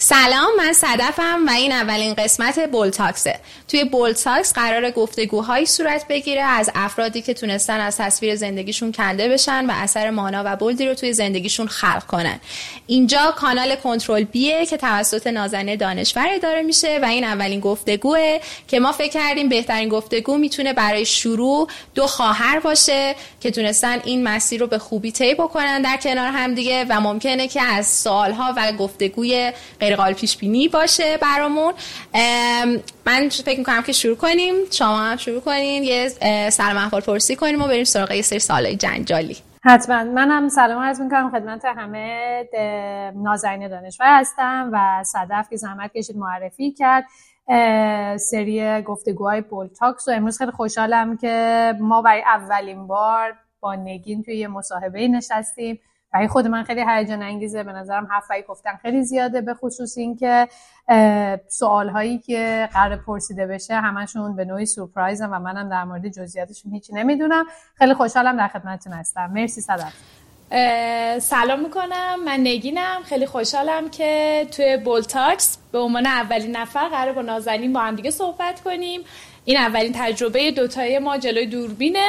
سلام من صدفم و این اولین قسمت بولتاکسه توی بولتاکس قرار گفتگوهایی صورت بگیره از افرادی که تونستن از تصویر زندگیشون کنده بشن و اثر مانا و بولدی رو توی زندگیشون خلق کنن. اینجا کانال کنترل بیه که توسط نازنه دانشور اداره میشه و این اولین گفتگوه که ما فکر کردیم بهترین گفتگو می‌تونه برای شروع دو خواهر باشه که تونستن این مسیر رو به خوبی طی بکنن در کنار هم دیگه و ممکنه که از سوالها و گفتگوی غیر پیش بینی باشه برامون. من فکر می‌کنم که شروع کنیم. شما هم شروع کنین. یه سلام احوال پرسی کنیم و بریم سراغ یه سری سوالای جنجالی. حتما. منم سلام عرض می‌کنم. خدمت همه نازنین دانشور هستم و صدف که زحمت کشید معرفی کرد. سری گفتگوهای بولتاکس و امروز خیلی خوشحالم که ما برای اولین بار با نگین توی یه مصاحبه نشستیم. برای خود من خیلی هیجان انگیزه. به نظرم حرف گفتن خیلی زیاده به خصوص اینکه سوال هایی که قرار پرسیده بشه همشون به نوعی سورپرایزن و منم در مورد جزئیاتشون هیچی نمی‌دونم. خیلی خوشحالم در خدمتتون هستم. مرسی صدف سلام می‌کنم. من نگینم. خیلی خوشحالم که توی بولتاکس به عنوان اولین نفر قرار با نازنین با هم دیگه صحبت کنیم. این اولین تجربه دوتایی ما جلوی دوربینه.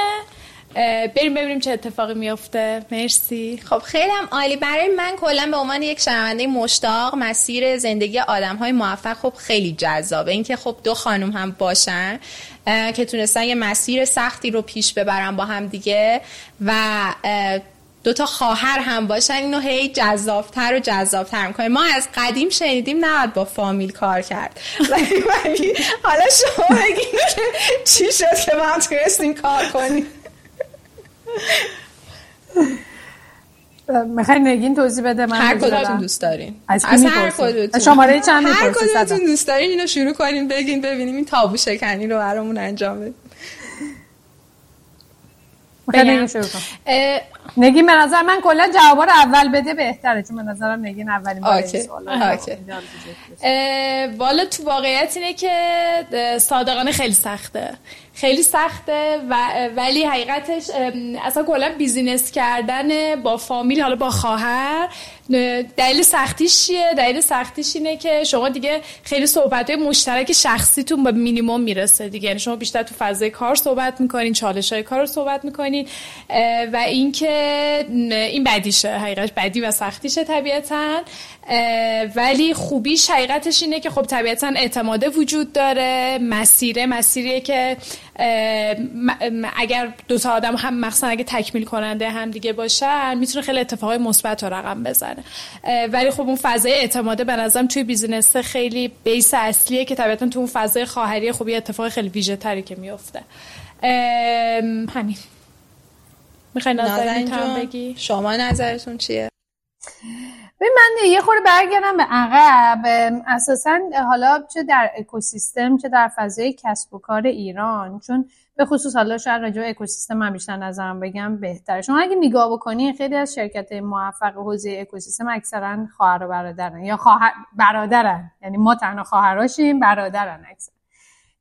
بریم ببینیم چه اتفاقی میفته مرسی. خب خیلی هم عالی. برای من کلا به عنوان یک شنونده مشتاق مسیر زندگی آدم های موفق خب خیلی جذابه. اینکه خب دو خانم هم باشن که تونستن یه مسیر سختی رو پیش ببرن با هم دیگه و دو تا خواهر هم باشن. اینو هی جذابتر و جذابتر می‌کنه ما از قدیم شنیدیم نباید با فامیل کار کرد. ولی حالا شما بگید چی شد که ما تونستیم کار کنیم. می‌خوای نگین توضیح بده؟ من هر کدومتون دوست دارین. از هر کدومتون. شماره چند هر کدومتون دوست دارین اینو شروع کنین بگین ببینیم. این تابو شکنی رو برامون انجام بدیم نگین به نظر من کلا جوابا رو اول بده بهتره چون به نظرم نگین اولین بار والا تو واقعیت اینه که صادقانه خیلی سخته. خیلی سخته و ولی حقیقتش اصلا کلا بیزینس کردن با فامیل حالا با خواهر دلیل سختیش چیه؟ دلیل سختیش اینه که شما دیگه خیلی صحبت های مشترک شخصیتون به مینیمم می‌رسه دیگه. یعنی شما بیشتر تو فضای کار صحبت می‌کنین چالش های کار رو صحبت می‌کنین و اینکه این بدیشه حقیقتش بدی و سختیشه طبیعتا. ولی خوبیش حقیقتش اینه که خب طبیعتا اعتماده وجود داره مسیره مسیریه که اگر دو تا آدم هم مخصوصا اگه تکمیل کننده هم دیگه باشن می‌تونه خیلی اتفاقای مثبت رو رقم بزنه. ولی خب اون فضای اعتماده به نظرم توی بیزینس خیلی بیس اصلیه که طبیعتا تو اون فضای خواهری خوبی اتفاق خیلی ویژه تری که میفته. همین. می‌خوای نظرتون بگی؟ شما نظرتون چیه؟ ببین من یه خورده برگردم به عقب. اساسا حالا چه در اکوسیستم چه در فضای کسب و کار ایران. چون به خصوص حالا شاید راجع به اکوسیستم من بیشتر نظرم بگم بهتره. شما اگه نگاه بکنی خیلی از شرکت موفق حوزه اکوسیستم اکثرا خواهر و برادرن. یا خواهر برادرن. یعنی ما تنها خواهراشیم برادرن اکثر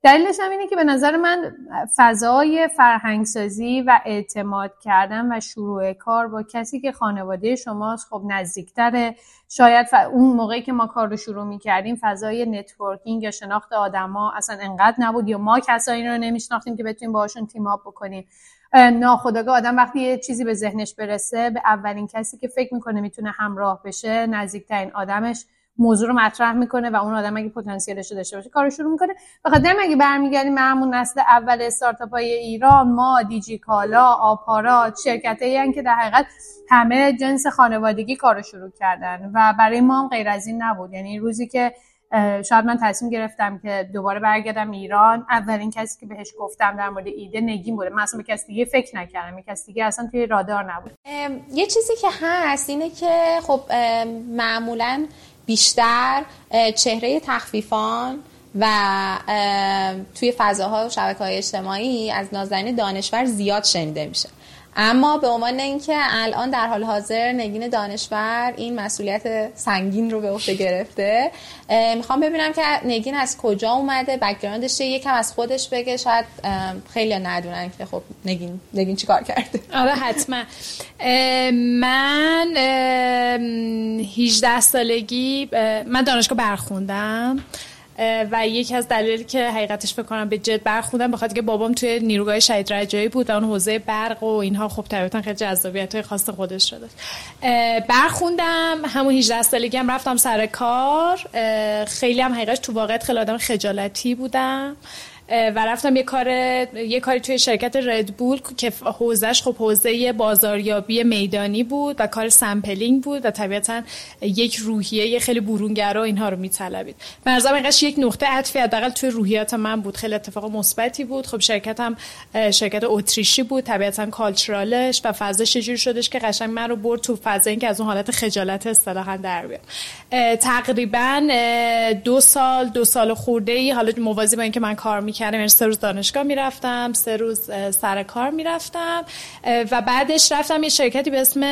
دلیلش هم اینه که به نظر من فضای فرهنگسازی و اعتماد کردن و شروع کار با کسی که خانواده شماست خب نزدیکتره. شاید اون موقعی که ما کار رو شروع می کردیم فضای networking یا شناخت آدما اصلا انقدر نبود یا ما کسایی رو نمیشناختیم که بتونیم باهاشون team up بکنیم. ناخداگاه آدم وقتی یه چیزی به ذهنش برسه به اولین کسی که فکر می‌کنه می‌تونه همراه بشه نزدیکترین آدمش موضوع رو مطرح می‌کنه و اون آدم اگه پتانسیلش داشته باشه کارو شروع می‌کنه. بخاطر اگه برمیگردیم به همون نسل اول استارتاپ های ایران ما دیجی کالا آپارات شرکت هایی که در حقیقت همه جنس خانوادگی کارو شروع کردن و برای ما هم غیر از این نبود. یعنی روزی که شاید من تصمیم گرفتم که دوباره برگردم ایران اولین کسی که بهش گفتم در مورد ایده نگین بوده. من اصلا به کسی دیگه فکر نکردم. کسی دیگه اصلا توی رادار نبود. یه چیزی که هست اینه که خب معمولا بیشتر چهره تخفیفان و توی فضاها و شبکه های اجتماعی از نازنین دانشور زیاد شنیده میشه. اما به عنوان اینکه الان در حال حاضر نگین دانشور این مسئولیت سنگین رو به عهده گرفته می‌خوام ببینم که نگین از کجا اومده بکگراندش یکم از خودش بگه شاید خیلی ندونن که خب نگین نگین چیکار کرده. آره حتما. من 18 سالگی من دانشگاه برخوندم. و یکی از دلایلی که حقیقتش فکر به جد برخوندم بخاطر که بابام توی نیروگاه شهید رجایی بود اون حوزه برق و اینها خب طبیعتا خیلی جذابیت های خاص خودش شده. برخوندم. همون 18 سالگی هم رفتم سر کار. خیلی هم حقیقتش تو واقعیت خیلی آدم خجالتی بودم. و رفتم یه کار یه کاری توی شرکت Red Bull که حوزش خب حوزه بازاریابی میدانی بود و کار sampling بود و طبیعتا یک روحیه خیلی برونگرا اینها رو میطلبید. نظرم اینقدر یک نقطه عطفی حداقل توی روحیات من بود. خیلی اتفاق مثبتی بود. خب شرکت هم شرکت اتریشی بود. طبیعتا cultural ش و فضاش چجوری شدش که قشنگ من رو برد تو فضا اینکه از اون حالت خجالت اصطلاحا در بیام تقریبا دو سال دو سال خورده ای حالا موازی با اینکه من کار می کردم. یعنی سه روز دانشگاه می‌رفتم سه روز سر کار می‌رفتم. و بعدش رفتم یه شرکتی به اسم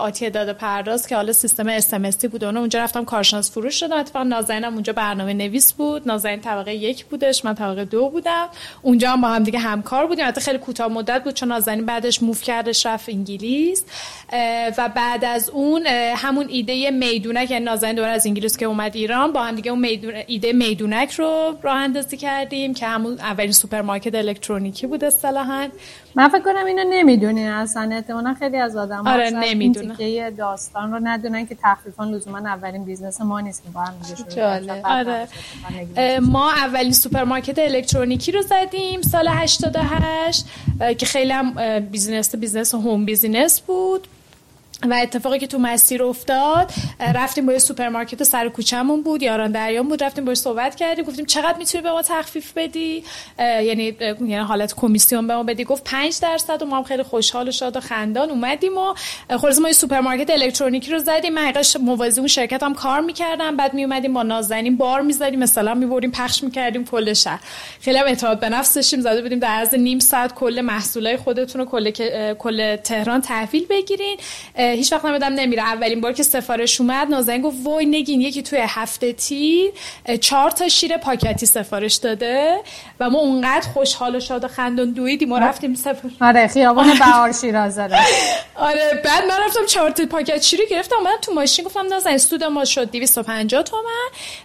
آتی داده پرداز که حالا سیستم اس بود. اونجا رفتم کارشناس فروش شدم. اتفاقا نازنینم اونجا برنامه نویس بود. نازنین طبقه یک بودش من طبقه دو بودم. اونجا هم با هم دیگه همکار بودیم. البته خیلی کوتاه مدت بود چون نازنین بعدش موف کردش رفت انگلیس. و بعد از اون همون ایده میدونک یعنی نازنین دوباره از انگلیس که اومد ایران با هم دیگه اون. ایده میدونک رو راه اندازی کردیم. که همون اولین سوپرمارکت الکترونیکی بود اصطلاحا. من فکر کنم اینو نمی‌دونین اصلا. احتمالاً خیلی از آدم آره نمی‌دونن که داستان رو ندونن که تخفیفان لزوما اولین business ما نیست که با هم آره. ما اولین سوپرمارکت الکترونیکی رو زدیم سال 88 که خیلی هم business business home business بود. و اتفاقی که تو مسیر افتاد رفتیم با یه سوپرمارکت سر کوچمون بود یاران دریان بود رفتیم باش صحبت کردیم گفتیم چقدر می‌تونی به ما تخفیف بدی؟ یعنی یعنی حالت کمیسیون به ما بدی. گفت 5 درصد و ما هم خیلی خوشحال و شاد و خندان اومدیم و خلاص ما یه سوپرمارکت الکترونیکی رو زدیم. من حقیقتا موازی اون شرکت هم کار می‌کردم. بعد می اومدیم با نازنین بار می‌زدیم مثلا می‌بریم پخش می‌کردیم کل شهر. خیلی اعتماد به نفس داشتیم زده بودیم در عرض نیم ساعت کل محصولای خودتون رو کل کل تهران تحویل بگیرین. هیچ وقت نمیدم نمیره. اولین بار که سفارش اومد نازنین گفت وای نگین یکی توی هفته تی چهار تا شیر پاکتی سفارش داده و ما اونقدر خوشحال و شاد و خندون دویدیم و رفتیم سفارش. آره خیابان بهار شیراز آره بعد من رفتم چهار تا پاکت شیر گرفتم من تو ماشین گفتم نازنین سود ما شد 250 تومن.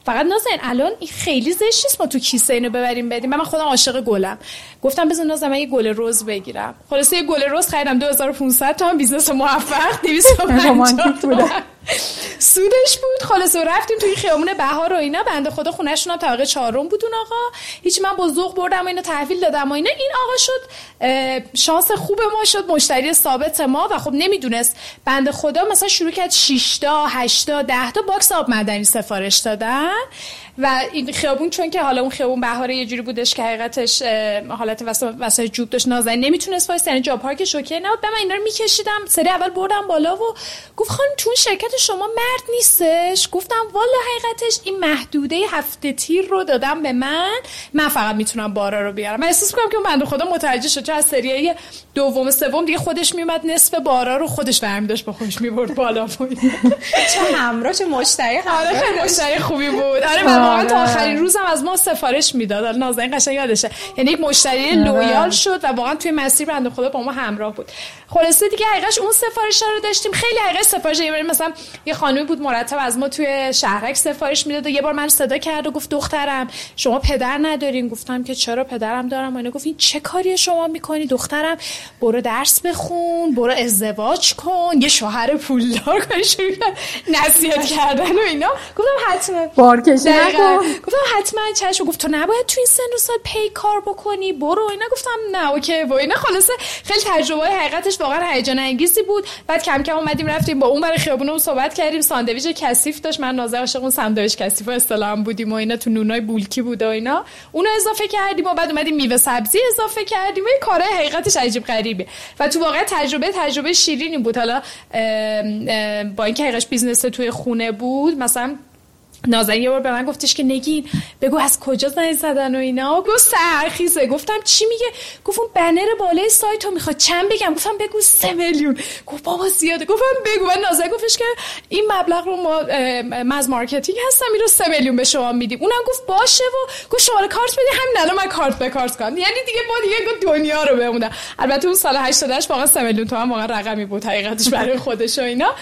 فقط نازنین الان این خیلی زشت ما تو کیسه اینو ببریم بدیم من خودم عاشق گلم. گفتم بزن نازنین یه گل رز بگیرم. خلاص یه گل رز خریدم 2500 تومن business موفق 250 سودش بود. خلاص رفتیم توی خیابون بهار و اینا. بنده خدا خونهشون هم طبقه چهارم بود اون آقا. هیچ من با ذوق بردم و اینو تحویل دادم و اینا. این آقا شد شانس خوب ما شد. مشتری ثابت ما و خب نمی‌دونست. بنده خدا مثلا شروع کرد 6 تا 8 تا 10 تا box آب معدنی سفارش دادن. و این خیابون چون که حالا اون خیابون بهاره یه جوری بودش که حقیقتش حالت واسه جوب داشت نازنین. نمی‌تونست وایس یعنی جا پارک شوکه نبود. من اینا رو میکشیدم سری اول بردم بالا و گفت خانم تو شرکت شما مرد نیستش؟ گفتم والا حقیقتش این محدوده هفته تیر رو دادم به من. من فقط می‌تونم بارا رو بیارم. من احساس می‌کنم که اون بنده خدا متوجه شد چه از سریای دوم سوم دیگه خودش میومد نصف بارا رو خودش برمی داشت با خودش می‌برد بالا. بود چه همراه چه مشتری آره مشتری خوبی بود. آره واقعا تا آره. آخرین روزم از ما سفارش می‌داد. نازنین قشنگ یادشه. یعنی یک مشتری آره. لویال شد و واقعا توی مسیر بنده خدا با ما همراه بود. خلاصه دیگه حقیقش اون سفارش رو داشتیم. خیلی حقیقه سفارش یه مثلا یه خانمی بود مرتب از ما توی شهرک سفارش می‌داد و یه بار من صدا کرد و گفت دخترم شما پدر ندارین. گفتم که چرا پدرم دارم؟ و اینا گفت این چه کاری شما می‌کنی دخترم؟ برو درس بخون برو ازدواج کن یه شوهر پولدار کنی شروع نصیحت کردن و اینا. گفتم حتما. بار گفتم حتما چشم گفت تو نباید تو این سن و سال پی کار بکنی برو اینا. گفتم نه OK و اینا. خلاصه خیلی تجربه حقیقتش واقعا هیجان انگیزی بود. بعد کم کم اومدیم رفتیم با اون ور خیابون صحبت کردیم. ساندویچ کثیف داشت. من نازنین عاشق اون ساندویچ کثیف اصطلاحا بودیم و اینا تو نونای بولکی بود و اینا. اونو اضافه کردیم و بعد اومدیم میوه سبزی اضافه کردیم. و کار حقیقتش عجیب غریبه. و تو واقع تجربه تجربه شیرینی بود. حالا با اینکه حقیقش business توی خونه بود مثلا نازنین یه بار به من گفتش که نگین بگو از کجا زنگ زدن و اینا؟ گفت سحرخیزه. گفتم چی میگه؟ گفت اون بنر بالای سایت رو می‌خواد. چند بگم؟ گفتم بگو سه میلیون. گفت بابا زیاده. گفتم بگو. من نازنین گفتش که این مبلغ رو ما من از marketing هستم. این رو سه میلیون به شما میدیم. اونم گفت باشه و گفت شماره کارت بدی همین الان من کارت به کارت کنم. یعنی دیگه ما دیگه دنیا رو بمونم. البته اون سال 88 واقعا 3 میلیون تومن واقعا رقمی بود. حقیقتش برای خودش و اینا.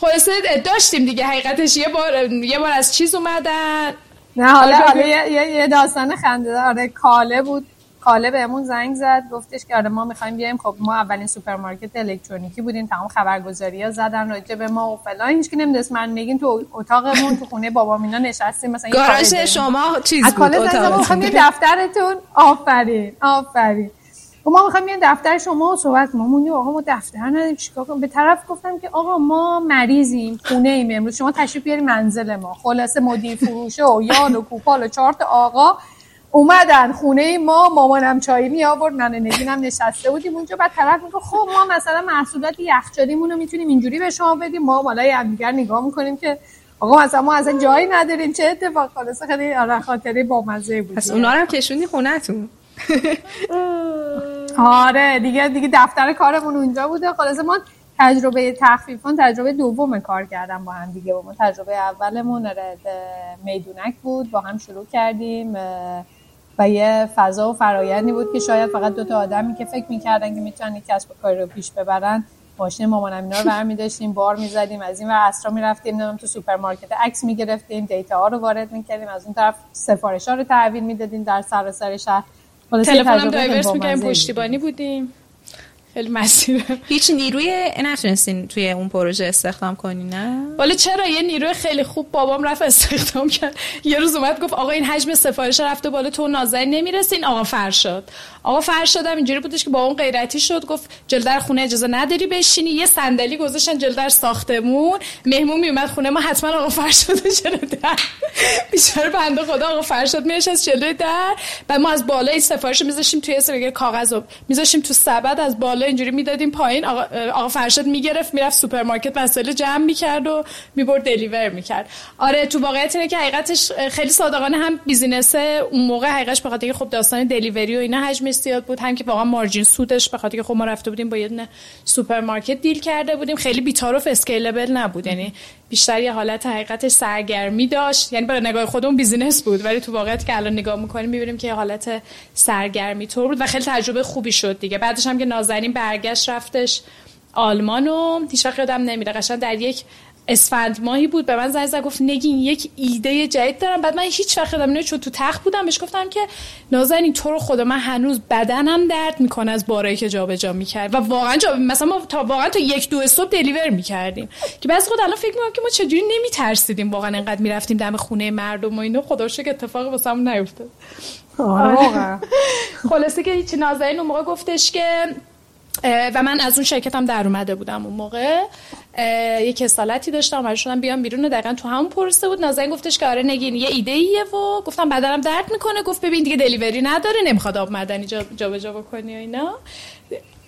خلاص داشتیم دیگه. حقیقتش یه بار یه بار از چیز اومدن. نه حالا حالا یه, یه داستان خنده. داره کاله بود. کاله بهمون زنگ زد. گفتش که آره ما می‌خوایم بیایم. خب ما اولین سوپرمارکت الکترونیکی بودیم. تمام خبرگزاری ها زدن راجع به ما و فلان. هیچ کی نمی‌دونست. من نگین تو اتاقمون تو خونه بابا مینا نشستیم. مثلا گاراژ شما چیز بود؟ اتاق دفترتون. آفرین. آفرین. ما می‌خوایم یه دفتر شما صحبت ما مونی آقا ما دفتر نداریم. چیکار کنیم؟ به طرف گفتم که آقا ما مریضیم خونه ایم امروز. شما تشریف بیارید منزل ما. خلاصه مدیر فروشه و یان و کوپال و چارت آقا اومدن. خونه ما مامانم چای می آورد من نگینم نشسته بودیم اونجا. بعد طرف میگه خب ما مثلا محصولات یخچالیمون رو می‌تونیم اینجوری به شما بدیم. ما بالای همدیگر نگاه می‌کنیم که آقا مثلا ما اصلا جایی نداریم. چه اتفاق؟ خلاصه خیلی آره با مزه بود. پس اونا هم کشوندی خونهتون؟ آره دیگه دیگه دفتر کارمون اونجا بوده. خلاصه ما تجربه تخفیفان تجربه دوم کار کردم با هم دیگه. با ما تجربه اولمون میدونک بود. با هم شروع کردیم. و یه فضا و فرایندی بود که شاید فقط دو تا آدمی که فکر می‌کردن که می‌تونن کسب و کاری رو پیش ببرن ماشین مامانم اینا رو برمی داشتیم بار می‌زدیم از این ور اسرا می‌رفتیم. نمی‌دونم تو سوپرمارکت عکس می‌گرفتیم data ها رو وارد می‌کردیم. از اون طرف سفارش ها رو تحویل می‌دادیم در سراسر شهر. تلفنم دایورس می‌کنیم پشتیبانی بودیم. خیلی مسیر هیچ نیروی نتونستین توی اون پروژه استخدام کنی نه؟ ولی چرا یه نیروی خیلی خوب بابام رفت استخدام کرد؟ یه روز اومد گفت آقا این حجم سفارش رفته بالا تو نازنین نمی‌رسین. آقا فرشاد آقا فرشاد هم اینجوری بودش که با اون غیرتی شد. گفت جلدر خونه اجازه نداری بشینی. یه صندلی گذاشتن جلدر ساختمون. مهمون میومد خونه ما حتما آقا فرشاد جلو در. بیچاره بنده خدا آقا فرشاد میشست جلوی در. بعد ما از بالای سفارش میذاشیم توی سر کاغذ میذاشیم تو سبد از بالا اینجوری می‌دادیم پایین. آقا, آقا فرشاد می‌گرفت می‌رفت سوپرمارکت وسایل جمع می‌کرد و می‌برد deliver می‌کرد. آره تو واقعیت اینه که حقیقتش خیلی صادقانه هم business اون موقع حقیقتش بخاطر که خب داستان delivery و اینا حجمش زیاد بود هم که واقعا margin سودش بخاطر که خب ما رفته بودیم با یه دونه سوپرمارکت deal کرده بودیم. خیلی بی‌طرف scalable نبود. یعنی بیشتر یه حالت حقیقتش سرگرمی داشت. یعنی برای نگاه خودمون بیزینس بود. ولی تو واقعیت که الان نگاه می‌کنیم می‌بینیم که یه حالت سرگرمی طور بود و خیلی تجربه خوبی شد دیگه. بعدش هم که نازنین برگشت رفتش آلمان و هیچ وقت یادم نمیره. قشنگ در یک اسفند ماهی بود. به من زنگ زد گفت نگین یک ایده جدید دارم. بعد من هیچ وقت یادم چون تو تخت بودم. بهش گفتم که نازنین تو رو خدا من هنوز بدنم درد می‌کنه از بارایی که جابجا می‌کرد و واقعا جا مثلا ما تا واقعا تا یک دو صبح دلیور می‌کردیم. که بعضی خود الان فکر می‌کنم که ما چجوری نمیترسیدیم واقعا انقدر می‌رفتیم دم خونه مردم و اینو خدا که اتفاقی واسمون نیفتاد. آره. خلاصه که هیچ نازنین اون موقع گفتش که و من از اون شرکتم در اومده بودم اون موقع. یه کسالتی داشتم و شدم بیام بیرون دقیقا تو همون پرسه بود. نازنین گفتش که آره نگین یه ایده ایه و گفتم بدنم درد می‌کنه. گفت ببین دیگه دلیوری نداره نمی‌خواد آب معدنی جا جا, جا بکنی و اینا.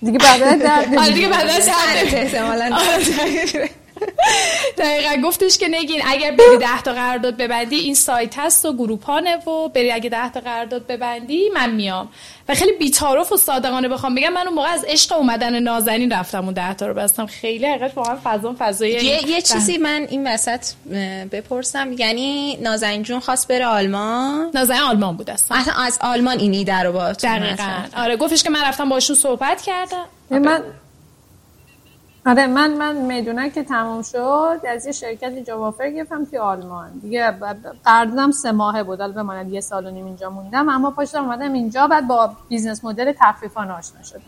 دیگه بعدا درد آره دیگه بعدا درد احتمالاً. دقیقا گفتش که نگین اگر بری ده تا قرارداد ببندی این سایت هست و گروپانه و بری اگه ده تا قرارداد ببندی من میام. و خیلی بی‌تعارف و صادقانه بخوام بگم من اون موقع از عشق اومدن نازنین رفتم اون ده تا رو بستم. خیلی حقیقت واقعا فضا فضای یه, یه چیزی من این وسط بپرسم. یعنی نازنین جون خواست بره آلمان؟ نازنین آلمان بود اصلا. از آلمان این ایده رو با دقیقاً. آره گفتش که من رفتم باشون صحبت کردم. من آره من من می‌دونم که تمام شد. از یه شرکت job offer گرفتم توی آلمان. دیگه قراردادم سه ماهه بود. البته من یه سال و نیم اینجا موندم. اما پاشتم اومدم اینجا. بعد با business model تخفیفان آشنا شدم.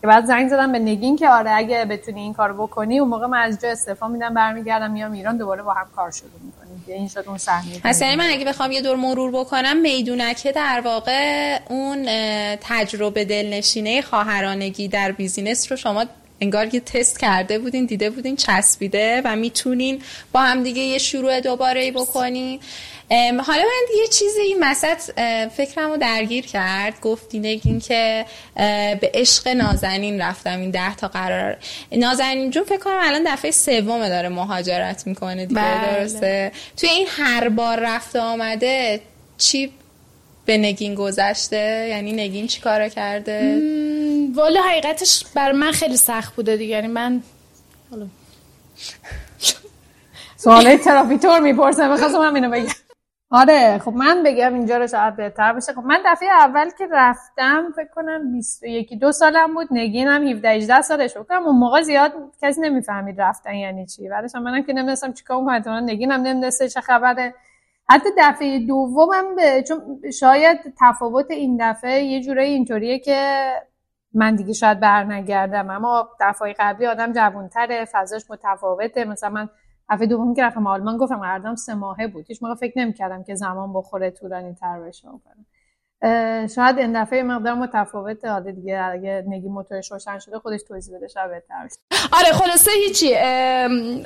که بعد زنگ زدم به نگین که آره اگه بتونی این کارو بکنی اون موقع من از جا استعفا میدم برمیگردم میام ایران دوباره با هم کار شروع می‌کنیم. این شد اون صحنه. یعنی من اگه بخوام یه دور مرور بکنم میدونکه در واقع اون تجربه دلنشینه خواهرانگی در بیزینس رو شما انگار یه تست کرده بودین دیده بودین چسبیده و می‌تونین با هم دیگه یه شروع دوباره بکنین. حالا من یه چیزی این مسط فکرم رو درگیر کرد. گفتین این که به عشق نازنین رفتم این ده تا قرار. نازنین جون فکر کنم الان دفعه سومه داره مهاجرت می‌کنه دیگه بله. درسته؟ توی این هر بار رفته آمده چی به نگین گذشته؟ یعنی نگین چی کارا کرده والا حقیقتش بر من خیلی سخت بوده دیگه. یعنی من سواله ترافیتور می‌پرسم می‌خواستم هم اینو بگم. آره خب من بگم اینجا رو شاید بهتر بشه. خب من دفعه اول که رفتم فکر کنم 21 دو سالم بود. نگینم 17 18 سالش بود. اون موقع زیاد کسی نمی‌فهمید رفتن یعنی چی. بعدش منم که نمی‌دونستم چیکار کنم نگینم نمی‌دونسته چه خبره. حتی دفعه دومم به چون شاید تفاوت این دفعه یه جورایی اینطوریه که من دیگه شاید بر نگردم اما دفعه قبلی آدم جوانتره فضاش متفاوته. مثلا من دفعه دوم که رفتم آلمان گفتم قراردادم سه ماهه بود. هیچ موقع فکر نمی‌کردم که زمان بخوره طولانی تر بشه. شاید این دفعه مقدار متفاوته حالا دیگه. اگه نگی موتورش روشن شده خودش توضیح بده شاید بهتر آره خلاصه هیچی.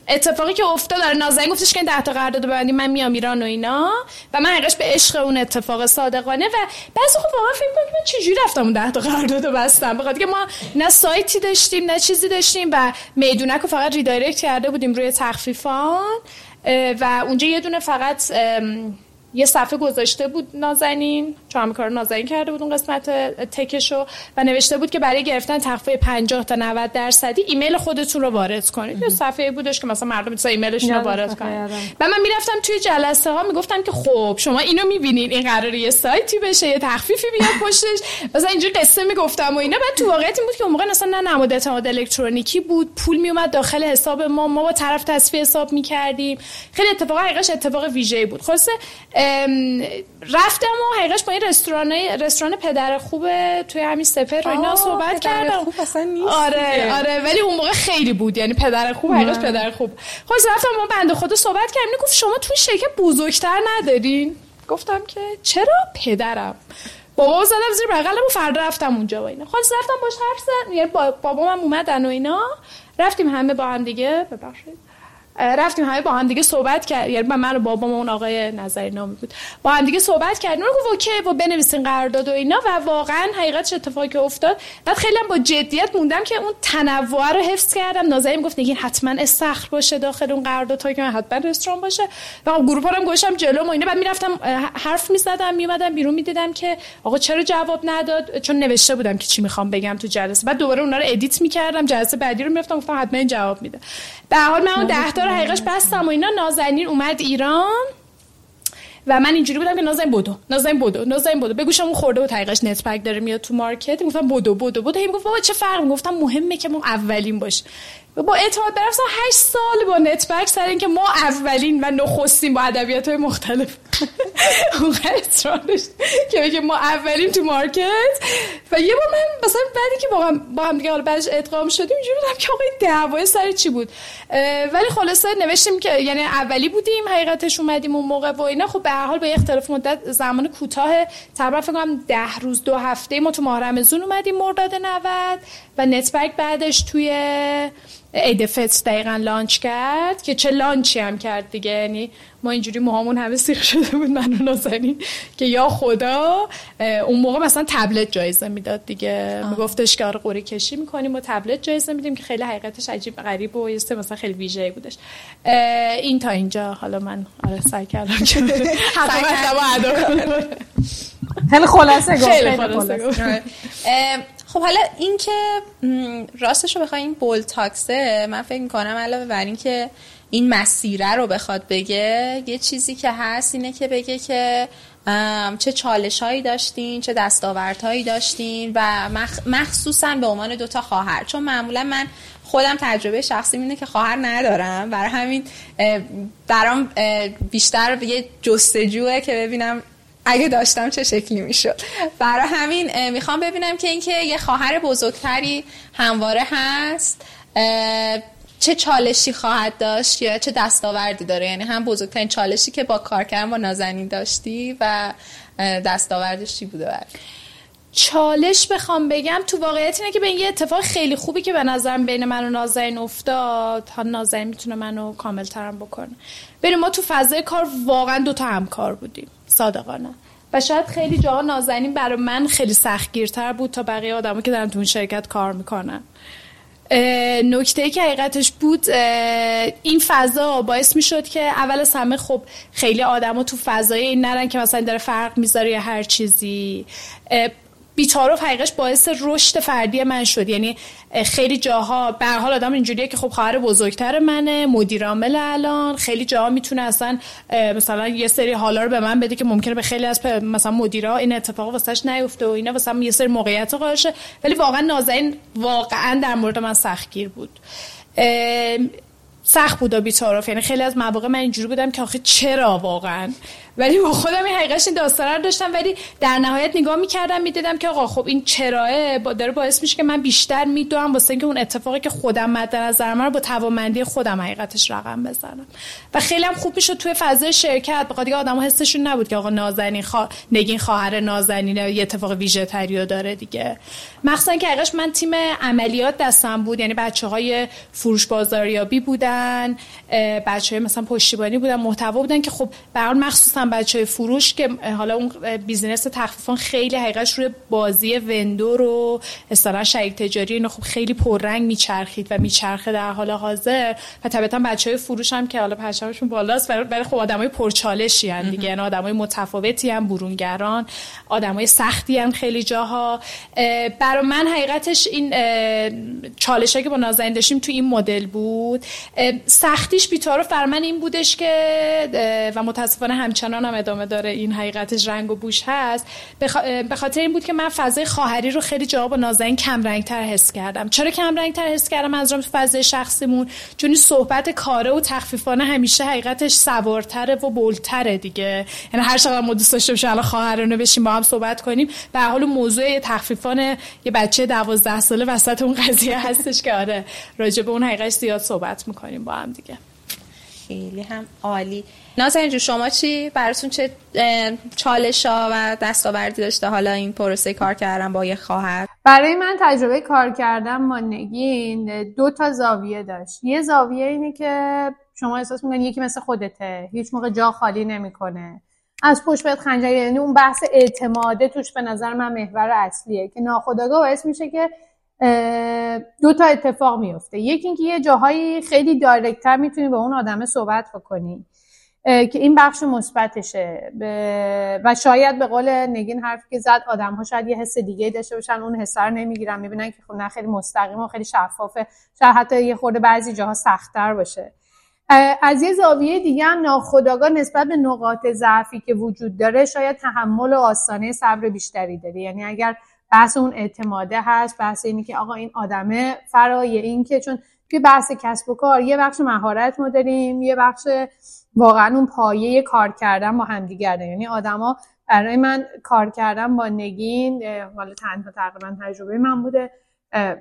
اتفاقی که افتاد آره نازنین گفتش که این 10 تا قرارداد ببندی من میام ایران و اینا. و من حقیقش به عشق اون اتفاق صادقانه. و بعضی خب واقعا فکر کنم من چجوری رفتم اون 10 تا قرارداد بستم؟ بخاطر که ما نه سایتی داشتیم نه چیزی داشتیم و میدونک رو فقط redirect کرده بودیم روی تخفیفان. و اونجا یه دونه فقط یه صفحه گذاشته بود نازنین چون همه کار نازنین کرده بود اون قسمت tech شو و نوشته بود که برای گرفتن تخفیف 50 تا 90 درصدی ایمیل خودتون رو وارد کنید. یه صفحه بودش که مثلا مردم مثلا ایمیلشون رو وارد کنن. و من می‌رفتم توی جلسه ها می‌گفتم که خب شما اینو می‌بینین این قرار یه سایتی بشه یه تخفیفی بیاد پشتش. مثلا اینجوری قصه می‌گفتم و اینا. بعد تو واقعیت این بود که اون موقع مثلا نه نماد اعتماد الکترونیکی بود. پول میومد داخل حساب ما. ما با طرف تصفیه حساب می‌کردیم. خیلی اتفاق حقیقش اتفاق ویژه‌ای بود. خلاص رفتم و حقیقش با این رستوران رستوران پدر خوب توی همین سپر رو اینا صحبت کردم. آره آره ولی اون موقع خیلی بود. یعنی پدر خوب حقیقش پدر خوب. خب رفتم با بنده خدا صحبت کردم. گفت شما توی شرکت بزرگتر ندارین. گفتم که چرا پدرم؟ بابا زدم زیر بغلم و فردا رفتم اونجا و اینا. خلاص رفتم باش حرف زدم یعنی بابام اومدن و اینا. رفتیم همه با هم دیگه. ببخشید. رفتیم همه با هم دیگه صحبت کرد یعنی من و بابام اون آقای نظری نامی بود. با هم دیگه صحبت کردیم. اون گفت اوکی و بنویسین قرارداد و اینا. و واقعا حقیقتش اتفاقی افتاد. بعد خیلی هم با جدیت موندم که اون تنوع رو حفظ کردم. نازنین گفت نگین حتما استخر باشه داخل اون قرارداد تا که حتما رستوران باشه. و خب گروه هم گوشم جلو و اینا. بعد می‌رفتم حرف می‌زدم میومدم بیرون می‌دیدم که آقا چرا جواب نداد؟ چون نوشته بودم که چی می‌خوام بگم تو جلسه. بعد دوباره اونا رو edit می‌کردم. جلسه بعدی رو می‌رفتم گفتم حتما این جواب میده. به حال من اون 10 رو حقیقش بستم و اینا. نازنین اومد ایران و من اینجوری بودم که نازنین بدو نازنین بدو نازنین بدو. به گوشمون خورده حقیقتش نت‌برگ داره میاد تو market. گفتم بدو بدو بدو. هی گفت بابا چه فرق؟ گفتم مهمه که ما اولین باشه با اعتماد به نفس 8 سال با نتبرک سر اینکه ما اولین و نخستیم با ادبیات های مختلف اون اصرارش که بگه ما اولین تو مارکت. و یه بار من مثلا بعدی که با هم با هم دیگه حالا بعدش ادغام شدیم اینجوری بودم که آقا این دعوای سر چی بود؟ ولی خلاصه نوشتیم که یعنی اولی بودیم حقیقتش اومدیم اون موقع و اینا. خب به هر حال با اختلاف مدت زمان کوتاه تقریبا فکر کنم 10 روز دو هفته ما تو ماه رمضان اومدیم مرداد 90 و نتبرک بعدش توی ایدفت دقیقا لانچ کرد که چه لانچی هم کرد دیگه. یعنی ما اینجوری موهامون همه سیخ شده بود من و نازنین که یا خدا اون موقع مثلا تبلت جایزه می‌داد دیگه. میگفتش که آره قوری کشی می‌کنیم و تبلت جایزه میدیم که خیلی حقیقتش عجیب غریب و یه مثلا خیلی ویژه بودش. این تا اینجا. حالا من آره سعی کردم که خیلی خلاصه گفت خیلی خلاصه خب حالا این که راستش رو بخوایم بول تاکسه من فکر می‌کنم علاوه بر این که این مسیره رو بخواد بگه یه چیزی که هست اینه که بگه که چه چالش هایی داشتین چه دستاوردهایی داشتین و مخصوصا به عنوان دوتا خواهر. چون معمولا من خودم تجربه شخصی اینه که خواهر ندارم. برای همین برام بیشتر یه جستجوه که ببینم اگه داشتم چه شکلی می‌شد. برای همین می‌خوام ببینم که اینکه یه خواهر بزرگتری همواره هست. چه چالشی خواهد داشت یا چه دستاوردی داره؟ یعنی هم بزرگترین چالشی که با کار کردن با نازنین داشتی و دستاوردش چی بوده برد چالش بخوام بگم تو واقعیت اینه که به یه اتفاق خیلی خوبی که به نظرم بین من و نازنین افتاد. تا نازنین می‌تونه منو کامل ترم بکنه. بریم ما تو فضای کار واقعا دوتا همکار بودیم. صادقانه. و شاید خیلی جاها نازنین برای من خیلی سختگیرتر بود تا بقیه آدمایی که دارن تو اون شرکت کار می‌کنن. نکته که حقیقتش بود این فضا باعث می شد که اول از همه خب خیلی آدم تو فضای این نرن که مثلا داره فرق می‌ذاره یا هر چیزی. بیچارف حقیقش باعث رشد فردی من شد. یعنی خیلی جاها به حال آدم اینجوریه که خب خواهر بزرگتر منه مدیر عامل الان خیلی جاها می‌تونه اصلا مثلا یه سری حالا رو به من بده که ممکنه به خیلی از مثلا مدیرا این اتفاق واسش نیفته و اینا مثلا یه سری موقعیت قائل ولی واقعا نازنین واقعا در مورد من سختگیر بود. سخت بود و بی‌طرف یعنی خیلی از مواقع من اینجوری بودم که آخه چرا واقعا؟ ولی با خودم این حقیقش این داستان رو داشتم. ولی در نهایت نگاه می‌کردم می‌دیدم که آقا خب این چراه با داره باعث میشه که من بیشتر می‌دونم واسه اینکه اون اتفاقی که خودم مد نظر من رو با توانمندی خودم حقیقتش رقم بزنم. و خیلی هم خوب می‌شد توی فضای شرکت. بخاطر دیگه آدم‌ها حسشون نبود که آقا نازنین خوا... نگین خواهر نازنین یه اتفاق ویژه تری داره دیگه. مخصوصا که حقیقش من تیم عملیات دستم بود. یعنی بچه های فروش بازاریابی بودن. بچه های مثلا پشتیبانی بودن محتوا بودن که خب به مخصوصا بچه فروش که حالا اون بیزینس تخفیفان خیلی حقیقتش روی بازی وندور و اصطلاح شریک تجاری اینو خب خیلی پررنگ میچرخید و میچرخه در حال حاضر. و طبیعتا بچه های فروش هم که حالا پرچمشون بالاست برای خب آدمای پرچالشی ان دیگه. یعنی آدمای متفاوتی هم برونگران آدمای سختی هم خیلی جاها. برای من حقیقتش این چالشی که با نازنین داشتیم تو این مدل بود. سختیش بی‌طرف بر من این بودش که و متاسفانه همچنان هم ادامه داره این حقیقتش رنگ و بوش هست. به خاطر این بود که من فضای خواهری رو خیلی جواب و نازنین کم رنگ تر حس کردم. چرا کم رنگ تر حس کردم؟ از فضای شخصیمون. چون صحبت کاره و تخفیفانه همیشه حقیقتش سوارتره و بولتره دیگه. یعنی هر چقدر ما دوست داشته باشیم الان خواهرانه بشیم با هم صحبت کنیم. به حال موضوع تخفیفانه یه بچه 12 ساله وسط اون قضیه هستش که آره راجع به اون حقیقت زیاد صحبت می‌کنیم. با هم دیگه. خیلی هم عالی. نازنین شما چی؟ براتون چه چالش ها و دستاوردی داشته؟ حالا این پروسه کار کردن با یه خواهر. برای من تجربه کار کردن با نگین دو تا زاویه داشت. یه زاویه اینه که شما احساس می‌کنید یکی مثل خودته. هیچ موقع جا خالی نمی‌کنه. از پشت بهت خنجر یعنی اون بحث اعتماده توش به نظر من محور اصلیه که ناخداگاه باعث میشه که دو تا اتفاق میفته یکی اینکه یه جاهایی خیلی دایرکتر می‌تونی با اون آدمه صحبت بکنی که این بخش مثبتشه. و شاید به قول نگین حرفی که زد آدم ها شاید یه حس دیگه داشته باشن اون حس رو نمی‌گیرن می‌بینن که خب نه خیلی مستقیم و خیلی شفافه. شاید حتی یه خورده بعضی جاها سختتر باشه. از یه زاویه دیگه هم ناخداگاه نسبت به نقاط ضعفی که وجود داره شاید تحمل و آسانه صبر بیشتری داره یعنی اگر بحث اون اعتماده هست بحث اینی که آقا این آدمه فرای این که چون توی بحث کسب و کار یه بخش مهارت ما داریم یه بخش واقعا اون پایه کار کردن با همدیگه یعنی آدما برای من کار کردن با نگین حالا تنها تقریبا تجربه من بوده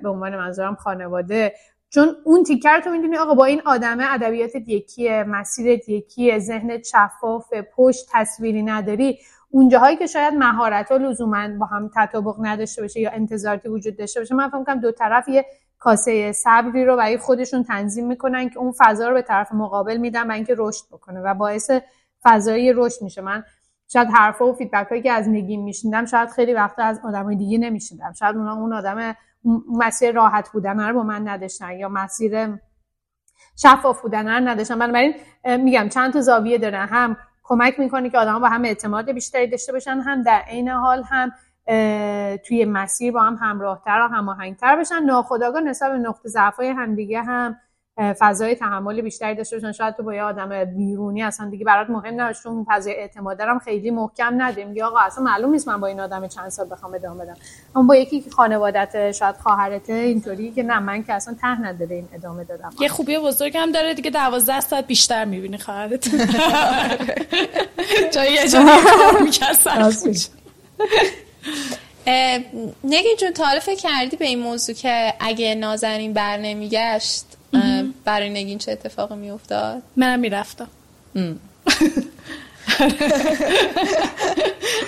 به عنوان منظورم خانواده. چون اون تیکر تو می‌دونی آقا با این آدمه ادبیات یکیه مسیرت یکیه ذهنت شفاف پشت تصویری نداری. اونجاهایی که شاید مهارت ها لزوما با هم تطابق نداشته باشه یا انتظاراتی وجود داشته باشه من فکر کنم دو طرف یه کاسه صبری رو برای خودشون تنظیم می‌کنن که اون فضا رو به طرف مقابل میدن و اینکه رشد بکنه و باعث فضای رشد میشه. من شاید حرفا و فیدبک هایی که از نگیم میشنیدم شاید خیلی وقتا از آدمای دیگه نمیشنیدم. شاید اونا اون آدم مسیر راحت بودن رو با من نداشتن یا مسیر شفاف بودن رو نداشتن. بنابراین میگم چند تا زاویه داره. هم کمک می‌کنه که آدم با هم اعتماد بیشتری داشته باشن هم در عین حال هم توی مسیر با هم همراهتر و هماهنگتر بشن. ناخداگاه نسبت به نقطه ضعف های همدیگه هم فضای تحمل بیشتری داشته باشن. شاید تو با یه آدم بیرونی اصلا دیگه برات مهم نباشه چون فضای اعتماد دارم خیلی محکم ندیم یا آقا اصلا معلوم نیست من با این آدم چند سال بخوام ادامه بدم. اما با یکی که خانوادت شاید خواهرته اینطوری که نه من که اصلا ته نداره این ادامه دادم. یه خوبی بزرگ هم داره دیگه 12 ساعت بیشتر می‌بینی خواهرت. جایی نگین جون فکر کردی به این موضوع که اگه نازنین بر نمیگشت برای نگین چه اتفاقی میافتاد؟ منم می‌رفتم.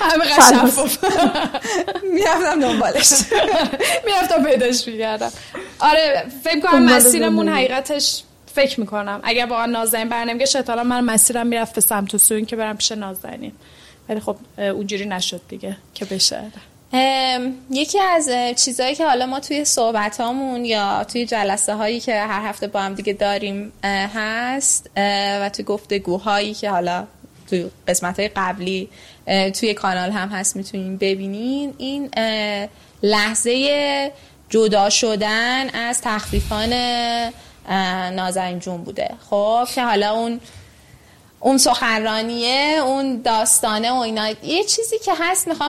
همه شفاف. می‌رفتم دنبالش. می‌رفتم پیداش میگردم آره فکر کنم مسیرمون حقیقتش فکر می‌کنم. اگر واقعا نازنین برنمیگشت احتمالا من مسیرم می‌رفت به سمت و سوین که برم پیش نازنین. ولی خب اونجوری نشد دیگه که بشه. یکی از چیزهایی که حالا ما توی صحبت هامون یا توی جلسه هایی که هر هفته با هم دیگه داریم هست و توی گفتگوهایی که حالا توی قسمت های قبلی توی کانال هم هست می‌تونین ببینین. این لحظه جدا شدن از تخفیفان نازنین جون بوده. خب که حالا اون اون سخنرانیه اون داستانه و اینا. یه چیزی که هست می‌خوام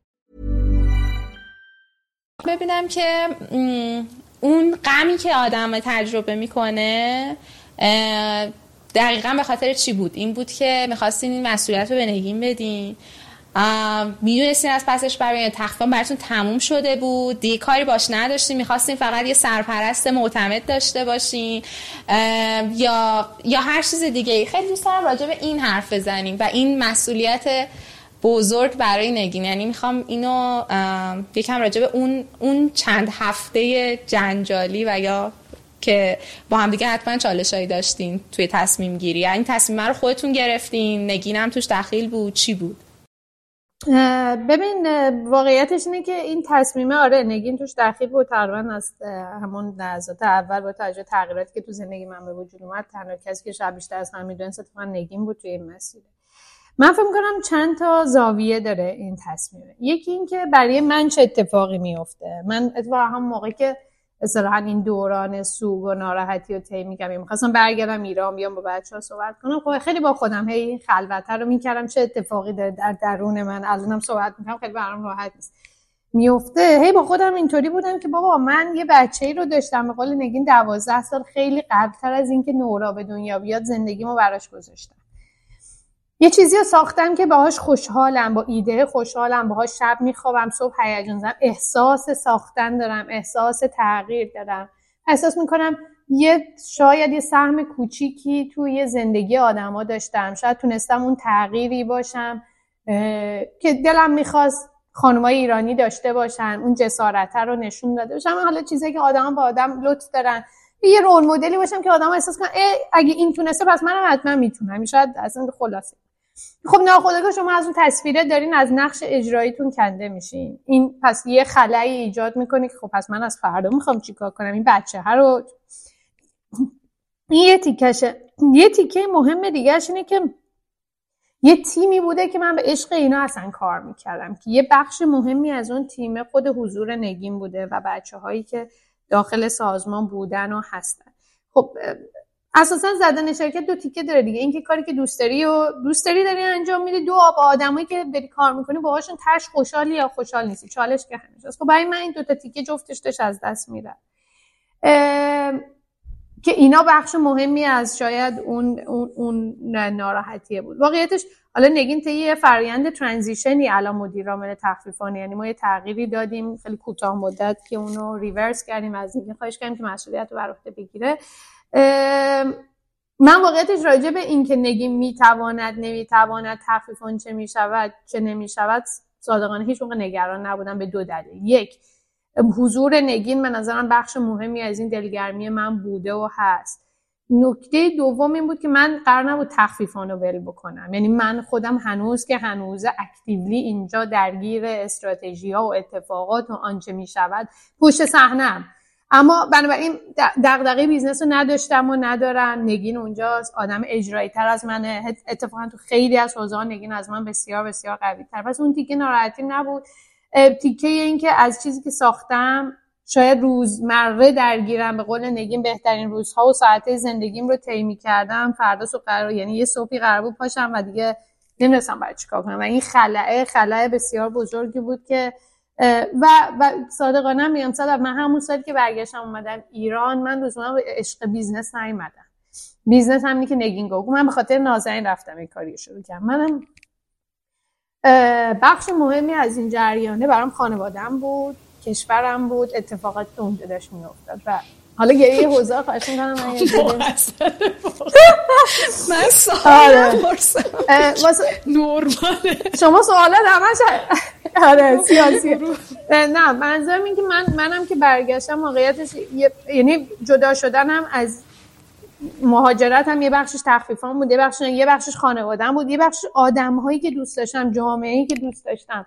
ببینم که اون غمی که آدم تجربه می‌کنه دقیقا به خاطر چی بود؟ این بود که می‌خواستین این مسئولیت رو به نگین بدین. می‌دونستین از پسش برای تخفیف براتون تموم شده بود. دیگه کاری باش نداشتین. می‌خواستین فقط یه سرپرست معتمد داشته باشین. یا یا هر چیز دیگه خیلی دوست دارم راجع به این حرف بزنیم و این مسئولیت بزرگ برای نگین. یعنی می‌خوام اینو یکم راجع به اون اون چند هفته جنجالی و یا که با هم دیگه حتما چالشایی داشتین توی تصمیم گیری. یعنی تصمیم رو خودتون گرفتین نگینم توش دخیل بود. چی بود؟ ببین واقعیتش اینه که این تصمیمه آره نگین توش دخیل بود. تقریبا از همون لحظات اول با توجه تغییراتی که تو زندگی من به وجود اومد تنها کسی که شب بیشتر از من می‌دونست اتفاقا نگین بود توی این مسیر. من فکر می‌کنم چند تا زاویه داره این تصمیمه یکی اینکه برای من چه اتفاقی میفته من اتفاقا هم موقعی که اصطلاحا این دوران سوگ و ناراحتی رو طی می‌کردم می‌خواستم برگردم ایران بیام با بچه ها صحبت کنم. خب خیلی با خودم هی خلوته رو می‌کردم. چه اتفاقی داره در درون من؟ الانم صحبت می‌کنم خیلی برام راحت نیست. میفته هی با خودم اینطوری بودم که بابا من یه بچه ای رو داشتم. به قول نگین دوازده سال خیلی قبلتر از اینکه نورا به دنیا بیاد زندگیمو براش گذاشتم. یه چیزی رو ساختم که باهاش خوشحالم با ایده خوشحالم باهاش شب میخوابم صبح هیجان زدم. احساس ساختن دارم احساس تغییر دارم. احساس می‌کنم یه شاید یه سهم کوچیکی توی زندگی آدما داشتم. شاید تونستم اون تغییری باشم که دلم می‌خواست خانمای ایرانی داشته باشن اون جسارت رو نشون داده باشم حالا چیزی که آدم با آدم لطف دارن یه رول مدلی باشم که آدم احساس کنن اگه این تونسته پس منم حتما می‌تونم. شاید این خلاصه. خب ناخودآگاه شما از اون تصویره دارین از نقش اجراییتون کنده میشین. این پس یه خلایی ایجاد می‌کنه که خب پس من از فردا می‌خوام چیکار کنم؟ این بچه ها رو این یه تیکشه. یه تیکه مهم دیگه اینه که یه تیمی بوده که من به عشق اینا اصلا کار می‌کردم. که یه بخش مهمی از اون تیم خود حضور نگین بوده و بچه هایی که داخل سازمان بودن و هستن. خب اساسا زدن شرکت دو تیکه داره دیگه. اینکه کاری که دوست داری و دوست داری داری انجام میدی. دو با آدمایی که داری کار می‌کنی باهاشون تش خوشحالی یا خوشحال نیستی. چالش که همیشه خب برای من این دو تا تیکه جفتش داشت از دست میره که اینا بخش مهمی از شاید اون اون, اون ناراحتیه بود. واقعیتش حالا نگین تا یه فرآیند ترانزیشنی الان مدیر عامل تخفیفانه. یعنی ما یه تغییری دادیم. خیلی کوتاه مدت که اونو ریورس کردیم. از اینکه خواهش کردیم که مسئولیت رو بر عهده بگیره. من واقعیتش راجع به اینکه نگین می‌تواند نمی‌تواند تخفیفان چه می‌شود چه نمی‌شود صادقانه هیچ موقع نگران نبودم به دو دلیل. یک حضور نگین به نظرم بخش مهمی از این دلگرمی من بوده و هست. نکته دوم این بود که من قرار نبود تخفیفان رو ول بکنم. یعنی من خودم هنوز که هنوز actively اینجا درگیر استراتژی ها و اتفاقات و آنچه می شود پشت صحنم اما بنابراین دغدغه business رو نداشتم و ندارم. نگین اونجاست. آدم اجرایی تر از منه. اتفاقا تو خیلی از حوزه نگین از من بسیار بسیار قوی تر پس اون تیکه ناراحتی نبود. تیکه این که از چیزی که ساختم شاید روزمره درگیرم. به قول نگین بهترین روزها و ساعته زندگیم رو طی کردم فردا صبح قرار یعنی یه صبحی قرار بود پاشم و دیگه نمی‌دونستم باید چیکار کنم. و این خلأ خلأ بسیار بزرگی بود که و, و صادقانه میگم صد من همون سالی که برگشتم اومدم ایران من روزانه به عشق business نیومدم. business همینی که نگین گفت. من به خاطر نازنین رفتم این کاری شروع کردم. منم بخش مهمی از این جریانه برام خانوادم بود کشورم بود اتفاقات که اونجا داشت میافتاد و حالا یه حوزه خواهش می‌کنم من من سوال نورماله. شما سوالات همش آره سیاسی نه منظورم این که من منم که برگشتم واقعیتش یعنی جدا شدنم از مهاجرت هم یه بخشش تخفیفان بود یه بخشش یه بخشش خانوادم بود یه بخشش آدم هایی که دوست داشتم جامعه که دوست داشتم.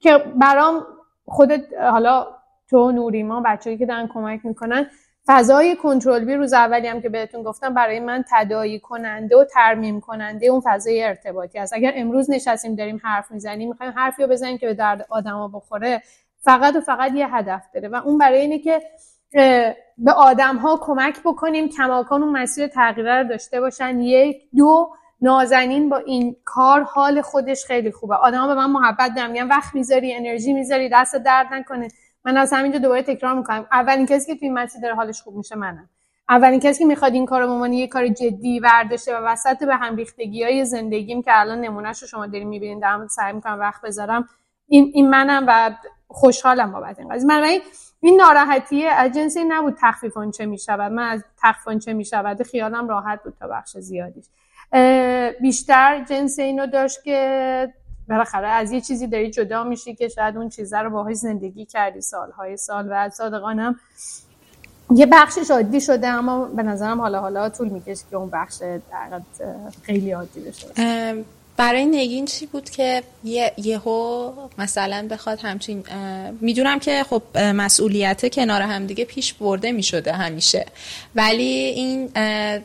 که برام خودت حالا تو نوریما بچه‌ای که دارن کمک می‌کنن فضای کنترل بی روز اولی هم که بهتون گفتم برای من تدایی کننده و ترمیم کننده اون فضای ارتباطی است. اگر امروز نشستیم داریم حرف می‌زنیم می‌خوایم حرفی رو بزنیم که به درد آدما بخوره فقط و فقط یه هدف داره. و اون برای اینه که به آدم ها کمک بکنیم کماکان اون مسیر تغییر رو داشته باشن. یک دو نازنین با این کار حال خودش خیلی خوبه. آدم به من محبت دارن میگن وقت می‌ذاری انرژی می‌ذاری دست درد نکنه. من از همینجا دوباره تکرار می‌کنم. اولین کسی که توی مسیر داره حالش خوب میشه منم. اولین کسی که می‌خواد این کار به یه کار جدی ورداشه و وسط به هم ریختگی های زندگیم که الان نمونهش رو شما دارین می‌بینین دارم سعی می‌کنم وقت بذارم این, این منم و خوشحالم بابت این قضیه. من این ناراحتی از جنسی نبود تخفیفان چه می‌شود. من از تخفیفان چه می‌شود خیالم راحت بود تا بخش زیادیش. بیشتر جنس اینو داشت که بالاخره از یه چیزی داری جدا میشی که شاید اون چیزه رو باهاش زندگی کردی سالهای سال و صادقانم. یه بخشش عادی شده اما به نظرم حالا حالا طول می‌کشه که اون بخش خیلی عادی بشه. برای نگین چی بود که یه یهو مثلا بخواد همچین می‌دونم که خب مسئولیت کنار هم دیگه پیش برده می‌شده همیشه. ولی این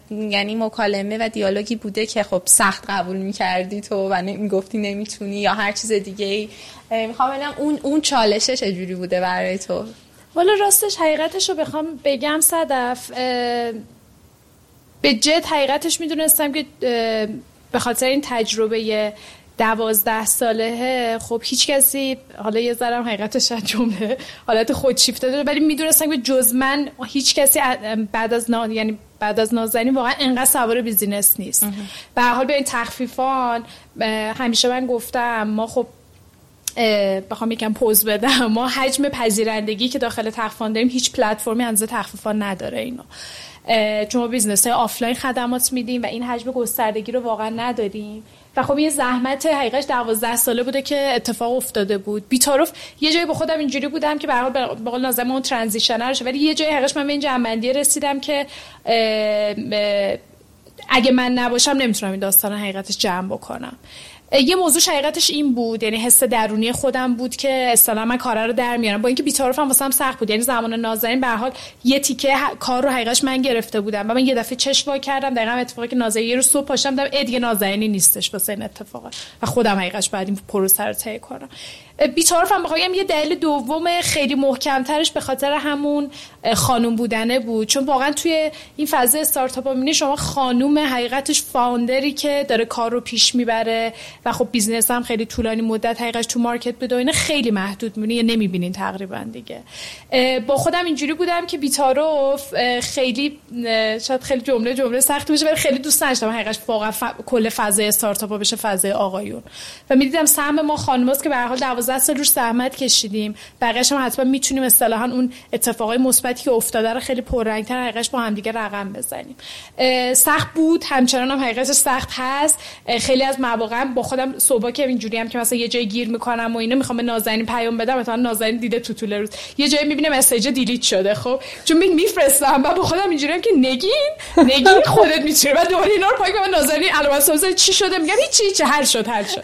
یعنی مکالمه و دیالوگی بوده که خب سخت قبول می‌کردی تو و می‌گفتی نمی‌تونی یا هر چیز دیگه ای می‌خوام ببینم اون اون چالشه چجوری بوده برای تو؟ والا راستش حقیقتش رو بخوام بگم صدف به جد حقیقتش می‌دونستم که به خاطر این تجربه دوازده ساله خب هیچ کسی حالا یه ذرم حقیقتش شاید جمله حالت خودشیفته داره ولی می‌دونستم که جز من هیچ کسی بعد از نا... یعنی بعد از نازنین واقعا انقدر سوار business نیست. به حال به این تخفیفان همیشه من گفتم ما خب بخوام یکم پوز بدم ما حجم پذیرندگی که داخل تخفیفان داریم هیچ پلتفرمی اندازه تخفیفان نداره اینو. چون business های آفلاین خدمات میدیم و این حجم گستردگی رو واقعا نداریم. و خب یه زحمت حقیقتش دوازده ساله بوده که اتفاق افتاده بود. بی‌تعارف یه جایی به خودم اینجوری بودم که به حال به قول لازم اون ترانزیشنر ولی یه جایی حقیقش من به این جنبندی رسیدم که اگه من نباشم نمی‌تونم این داستان حقیقتش جمع بکنم. یه موضوع حقیقتش این بود یعنی حس درونی خودم بود که اصطلاحا من کارا رو در میارم. با اینکه بی‌طرفم واسم سخت بود یعنی زمان نازنین به حال یه تیکه کار رو حقیقتش من گرفته بودم. و من یه دفعه چشم وا کردم دقیقاً اتفاقی که نازنین رو صبح پاشم دیدم دیگه نازنینی نیستش واسه این اتفاق و خودم حقیقتش بعد این پروسه رو طی کنم. بی‌تعارفم بخوایم یه دلیل دوم خیلی محکمترش به خاطر همون خانوم بودنه بود. چون واقعا توی این فضای استارتاپ می‌بینی شما خانوم حقیقتش founder ی که داره کار رو پیش می‌بره و خب business هم خیلی طولانی مدت حقیقتش تو market اینا خیلی محدود می‌بینی. یا نمی‌بینین تقریبا دیگه. با خودم اینجوری بودم که بی‌تعارف خیلی شاید خیلی جمله جمله سخت بشه ولی خیلی دوست داشتم حقیقتش واقعا کل فضای استارتاپ بشه فضای آقایون. و می‌دیدم سهم ما خانماست که به هر حال 12 سال روش زحمت کشیدیم. بقیه‌اش هم حتما می‌تونیم اصطلاحا اون اتفاقای مثبتی که افتاده رو خیلی پررنگتر حقیقتش با هم دیگه رقم بزنیم. سخت بود. همچنان هم حقیقتش سخت هست. خیلی از مواقع با خودم صبح که اینجوری هم که مثلا یه جای گیر می‌کنم و اینو می‌خوام به نازنین پیام بدم. مثلا نازنین دیده تو طول روز. یه جایی می‌بینه مسیج دیلیت شده خب. چون می میفرستم و با خودم اینجوری هم که نگین. نگین خودت می‌تونی. و دوباره اینا رو پاک من نازنین علامت چی شده؟ میگم هیچ چی حل شد حل شد.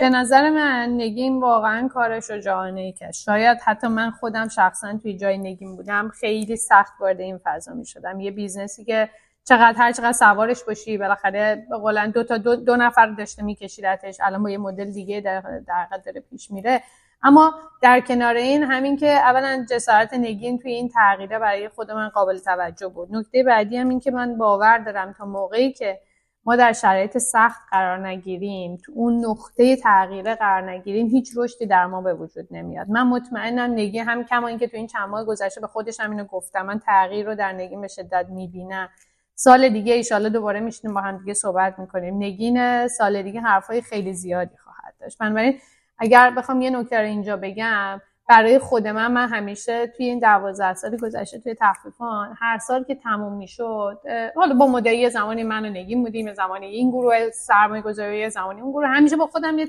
به نظر من نگین واقعا کار شجاعانه ای که شاید حتی من خودم شخصا توی جای نگین بودم خیلی سخت وارد این فضا می شدم یه business ی که چقدر هر چقدر سوارش باشی بالاخره به قولن دو تا دو, دو نفر داشته میکشیدتش. الان با یه مدل دیگه در در داره پیش میره. اما در کنار این همین که اولا جسارت نگین توی این تغییره برای خود من قابل توجه بود. نکته بعدی هم این که من باور دارم تا موقعی که ما در شرایط سخت قرار نگیریم تو اون نقطه تغییره قرار نگیریم هیچ رشدی در ما به وجود نمیاد. من مطمئنم نگی هم کما اینکه تو این چند ماه گذشته به خودش هم اینو گفتم من تغییر رو در نگین به شدت می‌بینم. سال دیگه ایشالله دوباره میشینیم با هم دیگه صحبت می‌کنیم. نگین سال دیگه حرفای خیلی زیادی خواهد داشت. بنابراین اگر بخوام یه نکته رو اینجا بگم برای خود من من همیشه توی این دوازده سال گذشته توی تخفیفان هر سال که تموم می‌شد حالا با مدعی زمانی من و نگیم بودیم زمانی این گروه سرمایه گذاری زمانی اون گروه. همیشه با خودم یه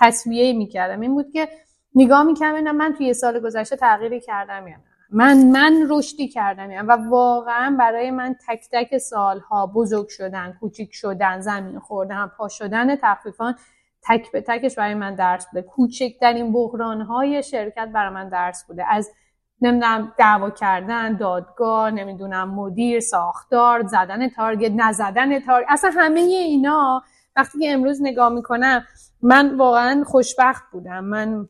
تصویه می‌کردم. این بود که نگاه می‌کردم من توی سال گذشته تغییری کردم یا نه. من من رشدی کردم یعنی و واقعا برای من تک تک سالها بزرگ شدن کوچیک شدن زمین خوردن پا شدن تخفیفان تک به تکش برای من درس بوده. کوچکترین بحران های شرکت برای من درس بوده. از نمی‌دونم دعوا کردن دادگاه نمی‌دونم مدیر ساختار زدن تارگت نزدن تارگت اصلا همه اینا. وقتی که امروز نگاه می‌کنم من واقعا خوشبخت بودم. من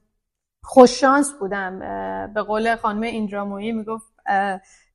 خوششانس بودم. به قول خانم ایندرامویی می‌گفت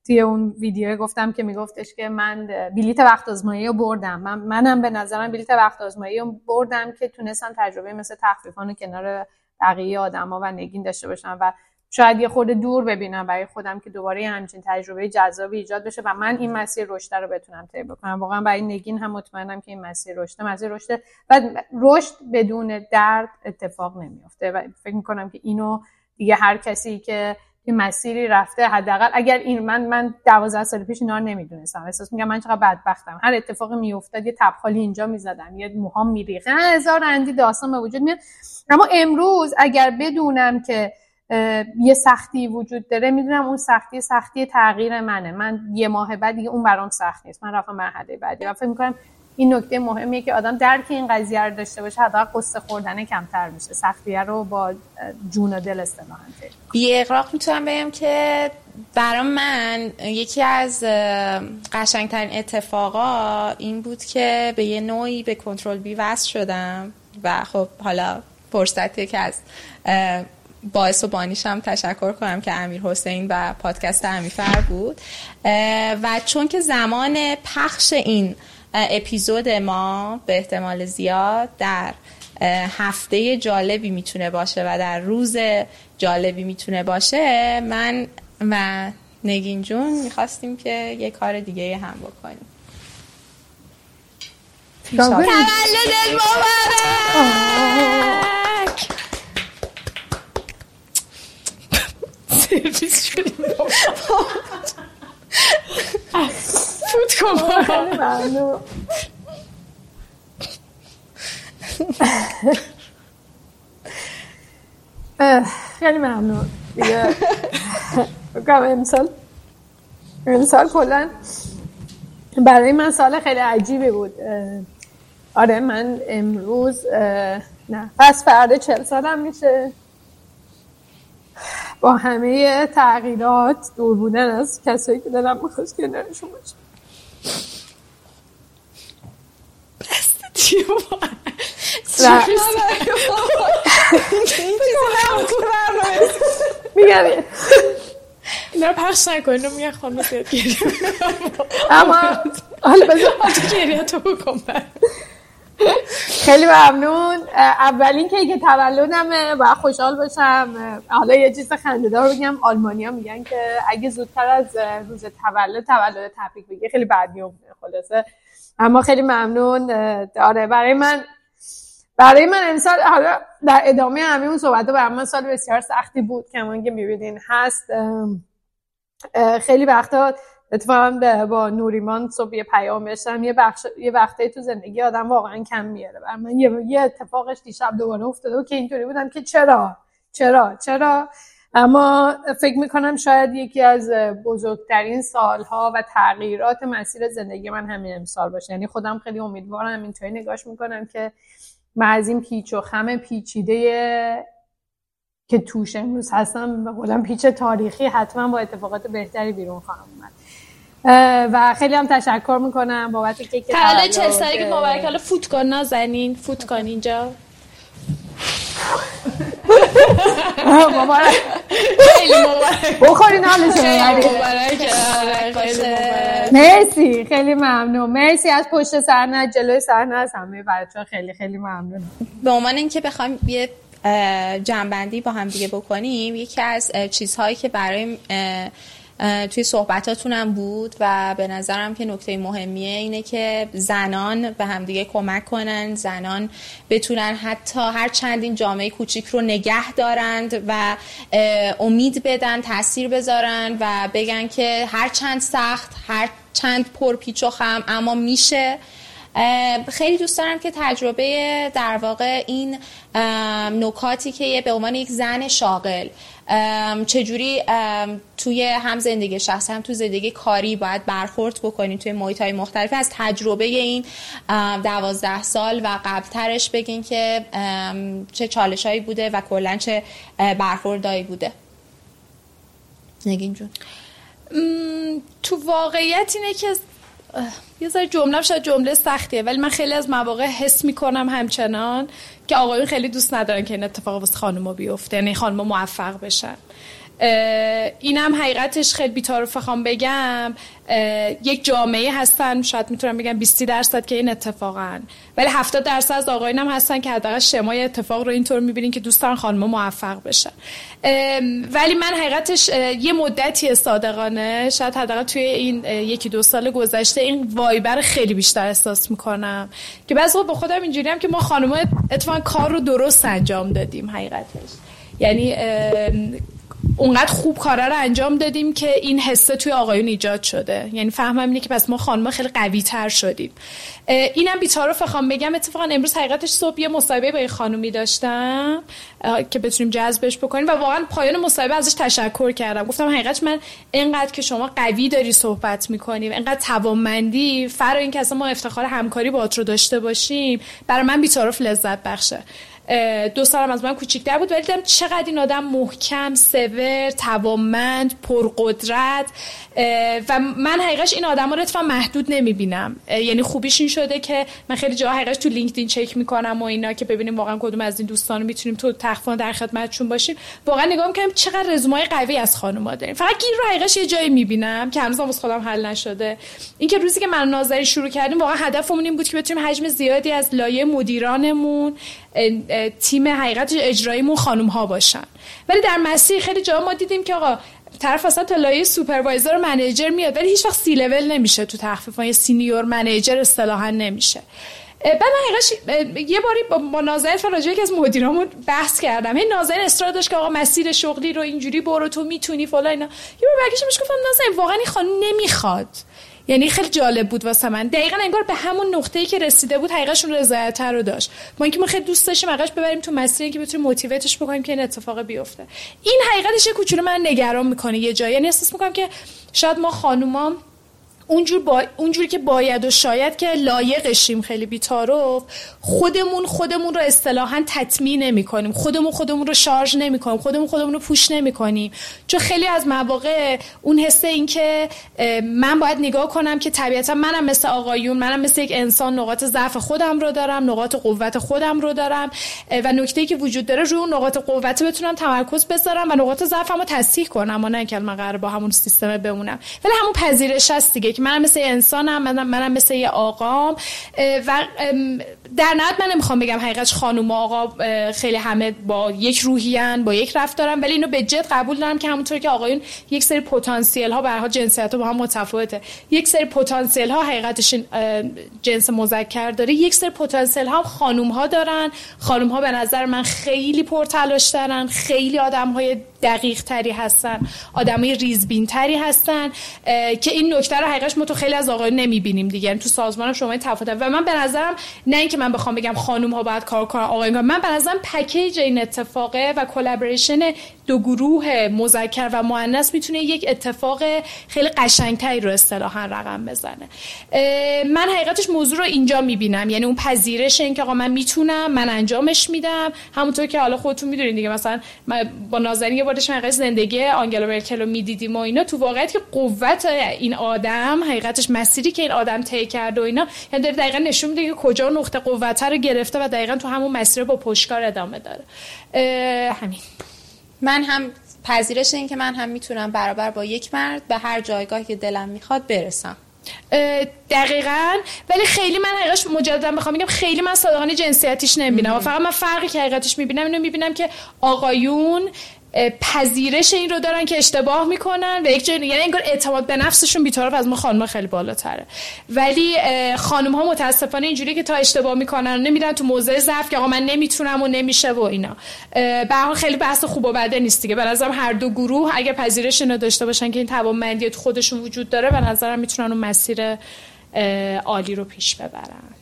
توی اون ویدیو گفتم که میگفتش که من بلیت وقت آزمایی رو بردم. من منم به نظرم بلیت وقت آزمایی رو بردم که تونستم تجربه مثل تخفیفان کنار بقیه آدما و نگین داشته باشم و شاید یه خورده دور ببینم برای خودم که دوباره همچین تجربه جذابی ایجاد بشه و من این مسیر رشد رو بتونم طی بکنم. واقعا برای نگین هم مطمئنم که این مسیر رشد مسیر رشد و رشد بدون درد اتفاق نمیافته و فکر می‌کنم که اینو دیگه هر کسی که یه مسیری رفته حداقل اگر این من من 12 سال پیش اینا رو نمی‌دونستم. احساس میگم من چقدر بدبختم. هر اتفاقی میافتاد یه تبخالی اینجا می‌زدم یه موهام میریخه هزار اندی داستان به وجود میاد. اما امروز اگر بدونم که یه سختی وجود داره می‌دونم اون سختی سختی تغییر منه. من یه ماه بعد دیگه اون برام سخت نیست. من رفتم مرحله بعدی. و فکر می‌کنم این نکته مهمیه که آدم درک این قضیه رو داشته باشه حداقل قصه خوردن کمتر میشه. سختیه رو با جون و دل استفاده بی اقراق می‌تونم بگم که برام من یکی از قشنگترین اتفاقا این بود که به یه نوعی به کنترل بی وصل شدم و خب حالا فرصتی که از باعث و بانیشم تشکر کنم که امیر حسین و پادکست امیفر بود. و چون که زمان پخش این اپیزود ما به احتمال زیاد در هفته جالبی می‌تونه باشه و در روز جالبی می‌تونه باشه. من و نگین جون می‌خواستیم که یه کار دیگه هم بکنیم. تولد مبارک! سرویس شدیم. فوت کن. خیلی ممنون. دیگه. بگم امسال امسال کلا برای من سال خیلی عجیبی بود. آره من امروز نه پس فردا چل سالم میشه. با همه تغییرات دور بودن از کسایی که دلم می‌خواست کنارشون باشه. میگم. رو پخش نکنین رو میگن خانم زیاد اما حالا بذار. گریه تو بکن خیلی ممنون. اولین که تولدمه. و خوشحال باشم. حالا یه چیز خنده‌دار بگم. آلمانیا میگن که اگه زودتر از روز تولد تولد تبریک بگی خیلی بد میفته خلاصه. اما خیلی ممنون. آره برای من برای من امسال حالا در ادامه همه اون صحبت برای من سال بسیار سختی بود کمان که می‌بینین. هست. خیلی وقتا اتفاقا با نوریمان صبح یه پیام بشم یه بخش یه وقته تو زندگی آدم واقعا کم میاره. و من یه, یه اتفاقش دیشب دوباره افتاده و که اینطوری بودم که چرا؟ چرا؟ چرا؟ اما فکر می‌کنم شاید یکی از بزرگترین سالها و تغییرات مسیر زندگی من همین امسال باشه. یعنی خودم خیلی امیدوارم اینطوری نگاش می‌کنم که من از این پیچ و خم پیچیده که توش امروز هستم به قولم پیچ تاریخی حتما با اتفاقات بهتری بیرون خواهم اومد. و خیلی هم تشکر می‌کنم بابت که تولد چه سالگی مبارک حالا فوت کن نازنین فوت کن اینجا. مبارک. خیلی مبارک. بخورین حالشو مبارک. مرسی. خیلی ممنون. مرسی از پشت صحنه جلوی صحنه از همه بچه‌ها خیلی خیلی ممنون. به عنوان اینکه بخوایم یه جنبندی با هم دیگه بکنیم یکی از چیزهایی که برای توی صحبتاتونم بود و به نظرم که نکته مهمیه اینه که زنان به همدیگه کمک کنن زنان بتونن حتی هر چند این جامعه کوچیک رو نگه دارند و امید بدن تاثیر بذارن و بگن که هر چند سخت هر چند پرپیچ و خم اما میشه. خیلی دوست دارم که تجربه در واقع این نکاتی که به عنوان یک زن شاغل چجوری توی هم زندگی شخصی هم تو زندگی کاری باید برخورد بکنیم توی محیط های مختلفی. از تجربه این دوازده سال و قبلترش بگین که چه چالش هایی بوده و کلا چه برخوردهایی بوده. نگین جون. تو واقعیت اینه که یه ذره جمله شاید جمله سختیه ولی من خیلی از مواقع حس می‌کنم همچنان که آقایون خیلی دوست ندارن که این اتفاق واسه خانم‌ها بیفته یعنی خانم‌ها موفق بشن. اینم حقیقتش خیلی بی‌تعارف بخوام بگم. یک جامعه هستن شاید می‌تونم بگم 20 درصد که این اتفاقن. ولی 70 درصد از آقایون هم هستن که حداقل شمای اتفاق رو اینطور می‌بینین که دوست دارن خانم موفق بشن. ولی من حقیقتش یه مدتی صادقانه شاید حداقل توی این یکی دو سال گذشته این وایبر خیلی بیشتر احساس می‌کنم. که بعضی با خودم اینجوری هم که ما خانم‌ها اتفاقا کار رو درست انجام دادیم حقیقتش. یعنی اونقدر خوب کارا رو انجام دادیم که این حسه توی آقایون ایجاد شده. یعنی فهمم اینه که پس ما خانم‌ها خیلی قوی تر شدیم اینم بی‌تعارف بخوام بگم اتفاقا امروز حقیقتش صبح یه مصاحبه با یه خانومی داشتم که بتونیم جذبش بکنیم و واقعا پایان مصاحبه ازش تشکر کردم. گفتم حقیقتش من اینقدر که شما قوی داری صحبت می‌کنیم اینقدر توانمندی این که اصلا ما افتخار همکاری باهات رو داشته باشیم برای من بی‌تعارف لذت بخشه. دو سالم از من کوچیک‌تر بود ولی دیدم چقدر این آدم محکم سور توانمند پرقدرت و من حقیقش این آدم رو محدود نمی‌بینم. یعنی خوبیش این شده که من خیلی جا حقیقش تو لینکدین چک می‌کنم و اینا که ببینیم واقعا کدوم از این دوستان می‌تونیم تو تخفان در خدمتشون باشیم. واقعا نگاه می‌کنم چقدر رزومه قوی از خانم‌ها داریم. فقط گیر رو حقیقتش یه جایی می‌بینم که هنوز واسه خودم حل نشده. اینکه روزی که من نازنین شروع کردیم واقعا هدفمون این بود که بتونیم حجم زیادی از لایه مدیرانمون تیم حقیقت اجراییمون خانم ها باشن. ولی در مسیر خیلی جا ما دیدیم که آقا طرف اصلا تا لایه supervisor و manager میاد ولی هیچ وقت سی لول نمیشه تو تخفیف یه senior manager اصطلاحا نمیشه. بعد من یه باری با, با نازنین راجع به یکی از مدیرامون بحث کردم. هی نازنین اصرار داشت که آقا مسیر شغلی رو اینجوری برو تو می‌تونی فلان اینا. یه بار برگشتم گفتم نازنین واقعا این خانم نمی‌خواد. یعنی خیلی جالب بود واسه من. دقیقا انگار به همون نقطه‌ای که رسیده بود حقیقتشون رضایت رو داشت. ما اینکه ما خیلی دوست داشتیم حقیقتش ببریم تو مسیری که بتونیم موتیویتش بکنیم که این اتفاق بیفته. این حقیقتش کوچولو من نگران می‌کنه یه جایی. یعنی احساس می‌کنم که شاید ما خانوما اونجور با اونجوری که باید و شاید که لایقشیم خیلی بی‌تعارف خودمون خودمون رو اصطلاحا تطمیع نمی‌کنیم. خودمون خودمون رو شارژ نمی‌کنیم. خودمون خودمون رو پوش نمی‌کنیم. چون خیلی از مواقع اون حس این که من باید نگاه کنم که طبیعتا منم مثل آقایون منم مثل یک انسان نقاط ضعف خودم رو دارم نقاط قوت خودم رو دارم و نکته که وجود داره روی اون نقاط قوت بتونم تمرکز بذارم و نقاط ضعفم رو تصحیح کنم. و نه اینکه من قرار با همون سیستم بمونم. ولی همون پذیرش هست دیگه که منم مثل انسانم منم, منم مثل یه آقام. و در نهایت من نمی‌خوام بگم حقیقتش خانم و آقا خیلی همه با یک روحیان با یک رفتارن. ولی اینو به جد قبول دارم که همونطور که آقایون یک سری پتانسیل ها به جنسیت با هم متفاوته. یک سری پتانسیل ها حقیقتش جنس مذکر داره. یک سری پتانسیل ها خانم ها دارن. خانم ها به نظر من خیلی پرتلاش دارن خیلی آدم های دقیق تری هستن. آدمای ریزبین تری هستن که این نکته رو حقیقتش ما تو خیلی از آقایون نمی‌بینیم دیگه. یعنی تو سازمان شما تفاوت و من به نظرم نه اینکه من بخوام بگم خانم ها باید کار کنن آقایون من به نظرم package این اتفاقه و collaboration دو گروه مذکر و مؤنث می‌تونه یک اتفاق خیلی قشنگتری رو اصطلاحا رقم بزنه. من حقیقتش موضوع رو اینجا می‌بینم. یعنی اون پذیرش این که آقا من می‌تونم من انجامش میدم. همونطور که حالا خودتون می‌دونید دیگه مثلا با نازنین یه بارش من زندگی آنگلا مرکل رو می‌دیدیم و اینا. تو واقعیت که قوت این آدم حقیقتش مسیری که این آدم طی کرده و اینا یعنی داره دقیقا نشون میده که کجا نقطه قوت رو گرفته و دقیقا تو همون مسیر با پشکار ادامه داره. همین. من هم پذیرش این که من هم می‌تونم برابر با یک مرد به هر جایگاهی که دلم می‌خواد برسم. دقیقا. ولی خیلی من حقیقش مجددا بخوام بگم خیلی من صادقانه جنسیتیش نمی‌بینم. و فقط من فرقی که حقیقتش می‌بینم اینو می‌بینم که آقایون پذیرش این رو دارن که اشتباه می‌کنن و یک جای یعنی انگار اعتماد به نفسشون بیطرف از ما خانم خیلی بالاتره. ولی خانم ها متاسفانه اینجوری که تا اشتباه می‌کنن نمیدن تو موضع ضعف که آقا من نمی‌تونم و نمیشه و اینا. به خیلی بحث خوب و بده نیست دیگه. به هر دو گروه اگه پذیرش اینو داشته باشن که این توانمندی تو خودشون وجود داره به نظرم می‌تونن اون مسیر عالی رو پیش ببرن.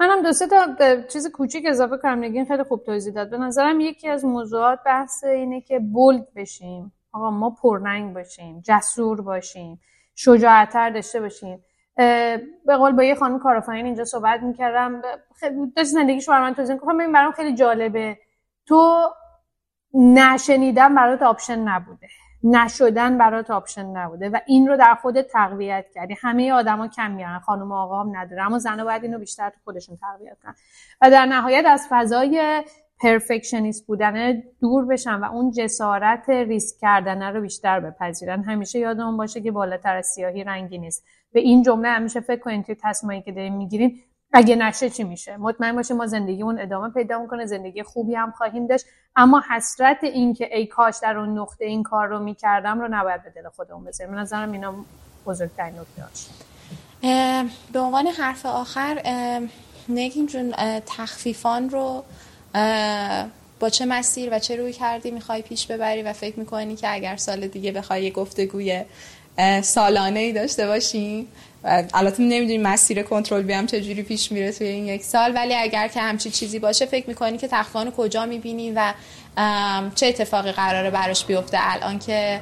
منم دو سه تا چیز کوچیک اضافه کنم. نگین خیلی خوب توضیح داد. به نظرم یکی از موضوعات بحث اینه که bold بشیم. آقا ما پررنگ باشیم جسور باشیم شجاعتر داشته باشیم. به قول با یه خانم کارآفرین اینجا صحبت می‌کردم. داشت زندگیش برای من توضیح کنم برام خیلی جالبه. تو نشنیدن برات option نبوده. نشدن برات option نبوده و این رو در خودت تقویت کردی. همه آدما کم میارن خانم آقا هم نداره. اما زنها باید اینو بیشتر تو خودشون تقویت کنن. و در نهایت از فضای پرفکشنیست بودن دور بشن و اون جسارت ریسک کردن رو بیشتر بپذیرن. همیشه یادمون باشه که بالاتر از سیاهی رنگی نیست. به این جمله همیشه فکر کنید توی تصمیمی که داریم می‌گیریم اگه نشه چی میشه؟ مطمئن باشه ما زندگیمون ادامه پیدا می‌کنه زندگی خوبی هم خواهیم داشت. اما حسرت این که ای کاش در اون نقطه این کار رو می‌کردم رو نباید به دل خودمون بذاریم. من نظرم اینا بزرگترین نکته به عنوان حرف آخر نگین جون تخفیفان رو با چه مسیر و چه روی کردی می‌خوای پیش ببری و فکر می‌کنی که اگر سال دیگه بخوای گفتگوی سالانه ای داشته باشیم البته نمی‌دونیم مسیر کنترل بی هم چجوری پیش میره توی این یک سال ولی اگر که همچی چیزی باشه فکر می‌کنی که تخفان کجا می‌بینی و چه اتفاقی قراره براش بیفته؟ الان که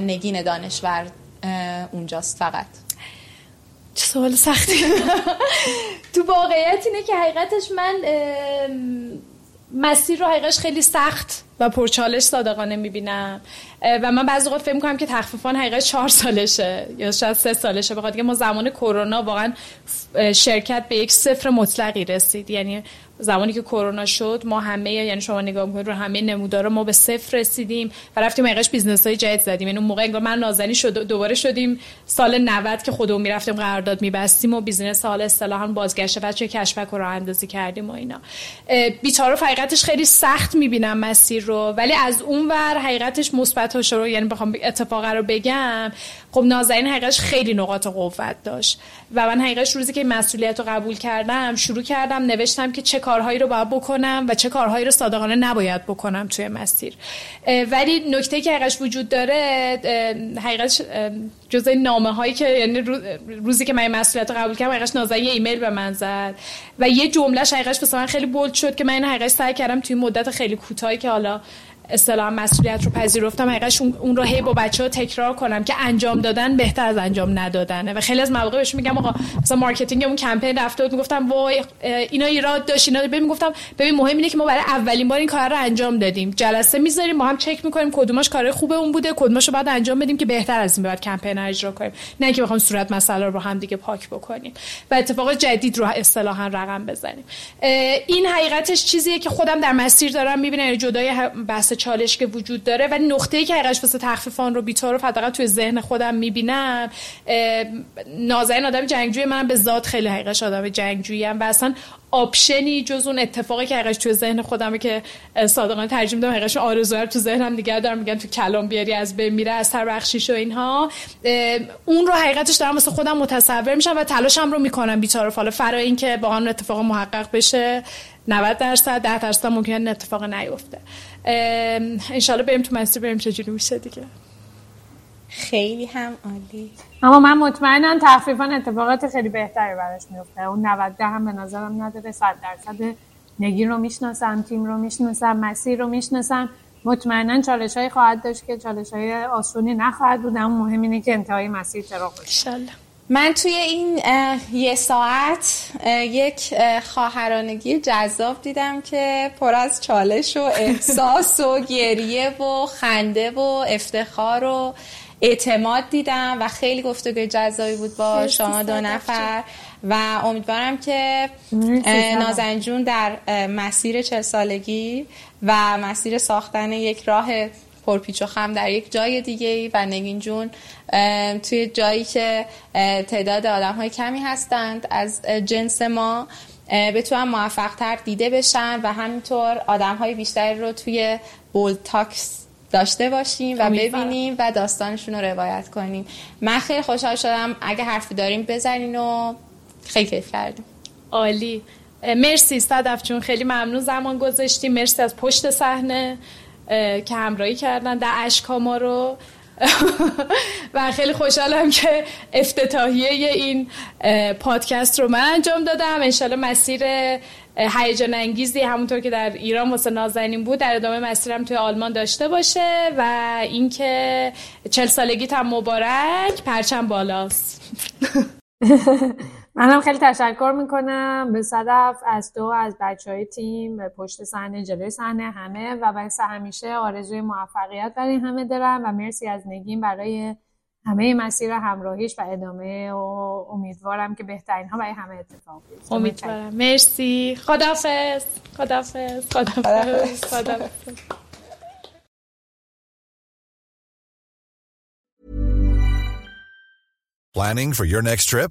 نگین دانشور اونجاست فقط. چه سوال سختی. تو واقعیت اینه که حقیقتش من مسیر رو حقیقش خیلی سخت و پرچالش صادقانه می‌بینم. و من بعضی وقت فکر می‌کنم که تخفیفان حقیقت چهار سالشه یا شاید سه سالشه. بخاطر که ما زمان کرونا واقعا شرکت به یک صفر مطلقی رسید. یعنی زمانی که کرونا شد ما همه یعنی شما نگاه می‌کنید رو همه نمودار ما به صفر رسیدیم و رفتیم حقیقتش business های جدید زدیم. یعنی اون موقع انگار من نازنین شد دوباره شدیم سال 90 که خودمون می‌رفتیم قرارداد میبستیم و business حال اصطلاحا بازگشت وجه cashback راه‌اندازی کردیم و اینا. بی‌تعارف حقیقتش خیلی سخت می‌بینم مسیر رو. ولی از اون ور حقیقتش مثبت رو یعنی بخوام اتفاق رو بگم خب نازنین حقیقتش خیلی نقاط قوت داشت. و من حقیقتش روزی که مسئولیت رو قبول کردم شروع کردم نوشتم که چه کارهایی رو باید بکنم و چه کارهایی رو صادقانه نباید بکنم توی مسیر. ولی نکته که حقیقتش وجود داره حقیقتش جزء نامه هایی که یعنی روزی که من مسئولیت رو قبول کردم حقیقتش نازنین یه ایمیل به من زد. و یه جمله حقیقتش واسه من خیلی bold شد که من حقیقتش سعی کردم توی مدت خیلی کوتاهی که حالا اصطلاح مسئولیت رو پذیرفتم. حقیقتش اون رو هی با بچه ها تکرار کنم که انجام دادن بهتر از انجام ندادنه. و خیلی از مواقع بهش میگم آقا مثلا marketing اون کمپین رفته بود می‌گفتم وای اینا ایراد داشت اینا ببین می‌گفتم ببین مهم اینه که ما برای اولین بار این کار رو انجام دادیم. جلسه می‌ذاریم ما هم چک می‌کنیم کدومش کار خوبه اون بوده کدومش رو بعد انجام بدیم که بهتر از این بعد کمپین اجرا کنیم. نه که بخوام صورت مسئله رو هم دیگه پاک بکنیم. و اتفاق جدید رو اصطلاحا رقم بزنیم. این حقیقتش چیزیه که خودم در مسیر دارم می‌بینم. یعنی جدای بحث چالش که وجود داره و نقطه‌ای که حقیقتش واسه تخفیف آن رو بی‌طرف حداقل توی ذهن خودم می‌بینم نازنین آدم جنگجوی من به ذات خیلی حقیقتش آدم جنگجویی و اصلا آپشنی جز اون اتفاقی که حقیقتش توی ذهن خودمه که صادقانه ترجمه دادم حقیقتش آرزو تو ذهنم دیگه دارم میگن تو کلام بیاری از بین میره از تر بخشیش و اینها. اون رو حقیقتش دارم واسه خودم متصور میشم و تلاشم رو می‌کنم بیچاره. حالا فرا اینکه با اون اتفاق محقق بشه 90 درصد 10 درصد ممکنه اتفاق نیفته. انشالله بریم تو مسیر بریم چجوری میشه دیگه. خیلی هم عالی. اما من مطمئنم تخفیفا اتفاقات خیلی بهتری براش میفته. اون 90 هم به نظرم نداره. 100 درصد نگین رو می‌شناسم تیم رو می‌شناسم مسیر رو می‌شناسم. مطمئنا چالش های خواهد داشت که چالش های آسونی نخواهد بود. اما مهم اینه که انتهای مسیر چراغ بشه من توی این یه ساعت یک خواهرانگی جذاب دیدم که پر از چالش و احساس و گریه و خنده و افتخار و اعتماد دیدم و خیلی گفتگوی جذابی بود با شما دو نفر و امیدوارم که نازنجون در مسیر چه سالگی و مسیر ساختن یک راه پرپیچ و خم در یک جای دیگه و نگین جون توی جایی که تعداد آدم های کمی هستند از جنس ما بتونن موفق تر دیده بشن و همینطور آدم های بیشتری رو توی بولد تاکس داشته باشیم و ببینیم و داستانشون رو روایت کنیم. من خیلی خوشحال شدم. اگه حرفی داریم بزنین و خیلی کیف کردیم. عالی. مرسی صدف چون خیلی ممنون زمان گذاشتیم مرسی از پشت صحنه. که همراهی کردن در اشکا ما رو. و خیلی خوشحالم که افتتاحیه این پادکست رو من انجام دادم. انشالله مسیر هیجان انگیزی همونطور که در ایران واسه نازنین بود در ادامه مسیرم توی آلمان داشته باشه و اینکه چل سالگیت هم مبارک پرچم بالاست. منم خیلی تشکر می‌کنم به صدف از تو از بچه های تیم به پشت صحنه جلوی صحنه همه. و بس همیشه آرزوی موفقیت برای همه دارم و مرسی از نگین برای همه مسیر همراهیش و ادامه و امیدوارم که بهترین ها برای همه اتفاق بیفته. امیدوارم. مرسی. خدافظ خدافظ خدافظ خدافظ Planning for your next trip?